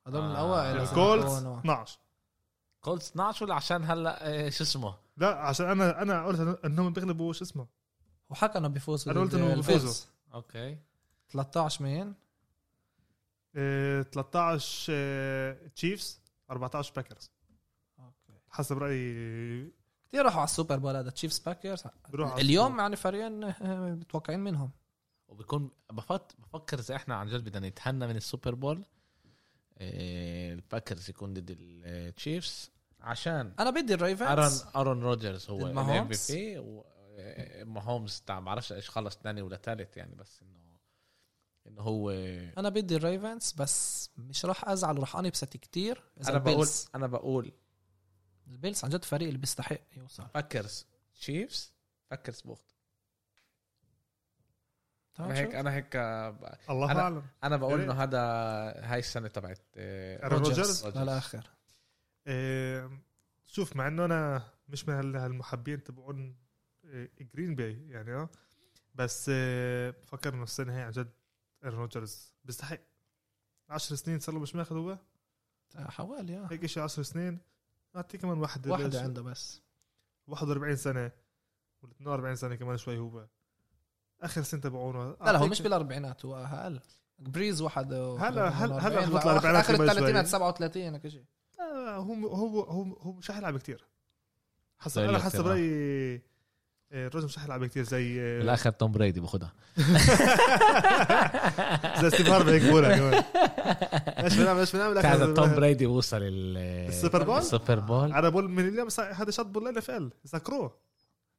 هذول من آه. الاوائل ال Colts يكونوا. 12 قلت 12 ولا عشان هلا إيه، شو اسمه لا عشان أنا أنا قلت إنهم بيغلبوا شو اسمه وحكى إنه بيفوزوا أنا قلت ال Bills. بيفوزوا. Okay 13 مين؟ إيه 13 إيه Chiefs 14 Packers okay حسب رأيي كثير راحوا على ال Super Bowl هذا Chiefs Packers. اليوم. يعني فريقين آه، متوقعين منهم. وبيكون بفت بفكر اذا إحنا عن جد بدنا نتهنى من ال Super Bowl. ال Packers يكون ضد ال Chiefs عشان أنا بدي Aaron ال Ravens Aaron Rodgers هو ال M Mahomes؟ VP Mahomes تاع ما بعرفش إيش خلص ثاني ولا ثالث يعني بس انه إنه هو أنا بدي ال Ravens بس مش راح أزعل وراح انبسط كتير. إذا أنا بقول أنا بقول ال Bills عن جد فريق اللي بيستحق يوصل. Packers Chiefs؟ Packers بوخت. أنا هيك. أنا هيك آه، الله أنا- أعلم. أنا بقول إنه هذا هاي السنة تبعت آه، Rodgers؟ للاخر إيه، شوف مع إنه أنا مش من هال- هالمحبين تبعون إيه، Green Bay يعني آه بس إيه، بفكر إنه السنة هي عن جد Aaron Rodgers بيستحق. 10 سنين صار له مش ماخذ هو؟ حوالي آه. هيك شيء 10 سنين. اعطيه كمان واحد واحدة عنده بس 41 سنة ولا 42 سنة كمان شوي هو آخر سنة تبعونه لا لا هو أعطيه- مش بالأربعينات هو أقل بريز واحد هلا- هلا- هلا 40. بيطلع الأربعينات شوي. الثلاثينات 37 هيك شيء آه، هو هو هو هو مش حيلعب كتير حسب أنا اللي حسب كتير. آه، الراجل مش حيلعب كثير زي آه، بالآخر توم بريدي باخدها زي ستيف هارفي هيك بقولها كمان. إيش بنعمل إيش بنعمل كان توم بريدي بوصل ال السوبر بول؟ السوبر بول. أنا بقول من اليوم هذا شط بول إل إف إل. ذكروه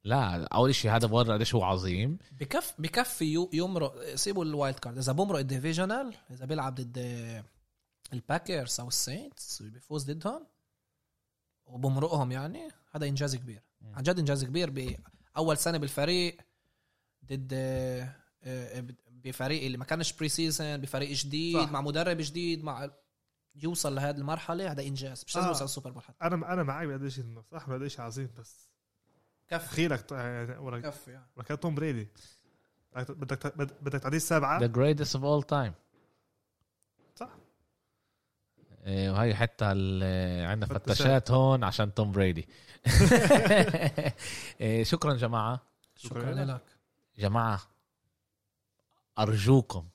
لا أول شيء هذا بورا قديش هو عظيم. بكف بكفي يمرق سيبوا الوايلد كارد. إذا بمرق الديفيجنال إذا بيلعب ضد الباكرز أو السينتس بيفوز ضدهم وبمرقهم يعني هذا إنجاز كبير. عن جد إنجاز كبير باول سنة بالفريق ضد آه، آه، بفريق اللي ما كانش preseason بفريق جديد صح. مع مدرب جديد مع يوصل لهذه المرحلة هذا إنجاز مش لازم آه. يوصل ال Super Bowl حتى أنا أنا معك بقديش إنه صح بقديش عظيم بس كفي تخيلك ط- يعني ولا كفي يعني. Tom Brady بدك بدك بدك تعطيه السابعة the greatest of all time صح. إيه، وهي حتى ال- عندنا فتشات. هون عشان Tom Brady. إيه، شكرا جماعة. شكرا. لك. جماعة أرجوكم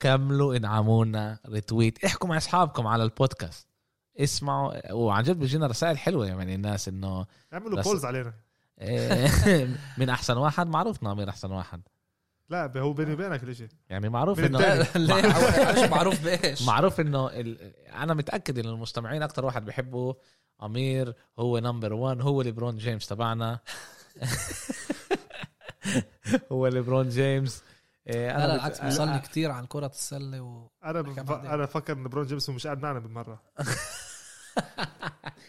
كملوا ادعمونا retweet احكوا مع أصحابكم على البودكاست. اسمعوا وعن جد بيجينا رسائل حلوة يعني الناس إنه اعملوا polls علينا. من أحسن واحد معروف أمير أحسن واحد. لا هو بيني وبينك الإشي. يعني معروف انه. ليه معروف- معروف بإيش. معروف إنه ال... أنا متأكد إن المستمعين أكتر واحد بيحبوا أمير هو number 1 هو LeBron James تبعنا. هو LeBron James. إيه، أنا بت- بالعكس بيوصلني كثير عن كره السلة و أنا بف... أنا بفكر إن LeBron James مش قاعد معنا بالمرة.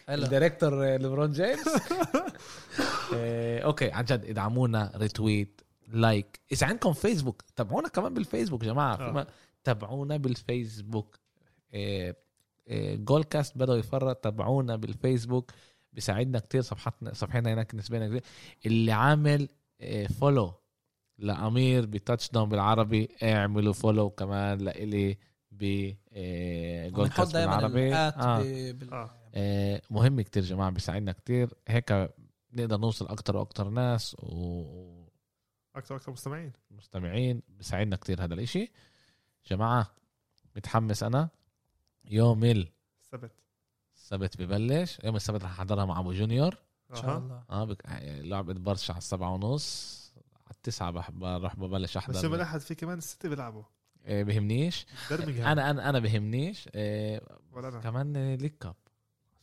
ال director LeBron James. إيه، أوكي عن جد إدعمونا ريتويت لايك إذا عندكم فيسبوك تابعونا كمان بالفيسبوك يا جماعة. آه. تابعونا بالفيسبوك. إيه، إيه، جول كاست بدأوا يفرط تابعونا بالفيسبوك. بيساعدنا كتير صفحتنا صفحتنا هناك بالنسبة لنا كتير. اللي عامل إيه، فولو لأمير بتاتش داون بالعربي. اعملوا فولو كمان لإلي ب إيه، جول بنحط كاست بالعربي. آه. بال- آه، مهم كتير جماعة بيساعدنا كتير. هيك نقدر نوصل أكتر وأكتر ناس و- أكثر أكثر مستمعين. ومستمعين بيساعدنا كتير هذا الإشي. جماعة متحمس أنا. يوم السبت السبت ببلش. يوم السبت رح أحضرها مع أبو جونيور. إن شاء. الله. آه بك... لعبة برشا على السبعة ونص. على التسعة بح... بروح ببلش بس يوم الأحد في كمان الستة بيلعبوا. آه، بهمنيش. أنا أنا أنا بهمنيش. آه، ولا أنا. كمان ليك كاب.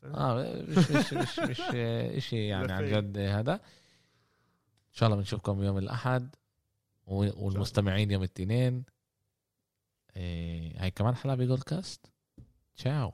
آه مش مش مش مش آه، اشي يعني عن. جد هذا. إن شاء الله بنشوفكم يوم الأحد والمستمعين يوم الاثنين. إيه، هاي كمان حلقة بجول كاست تشاو.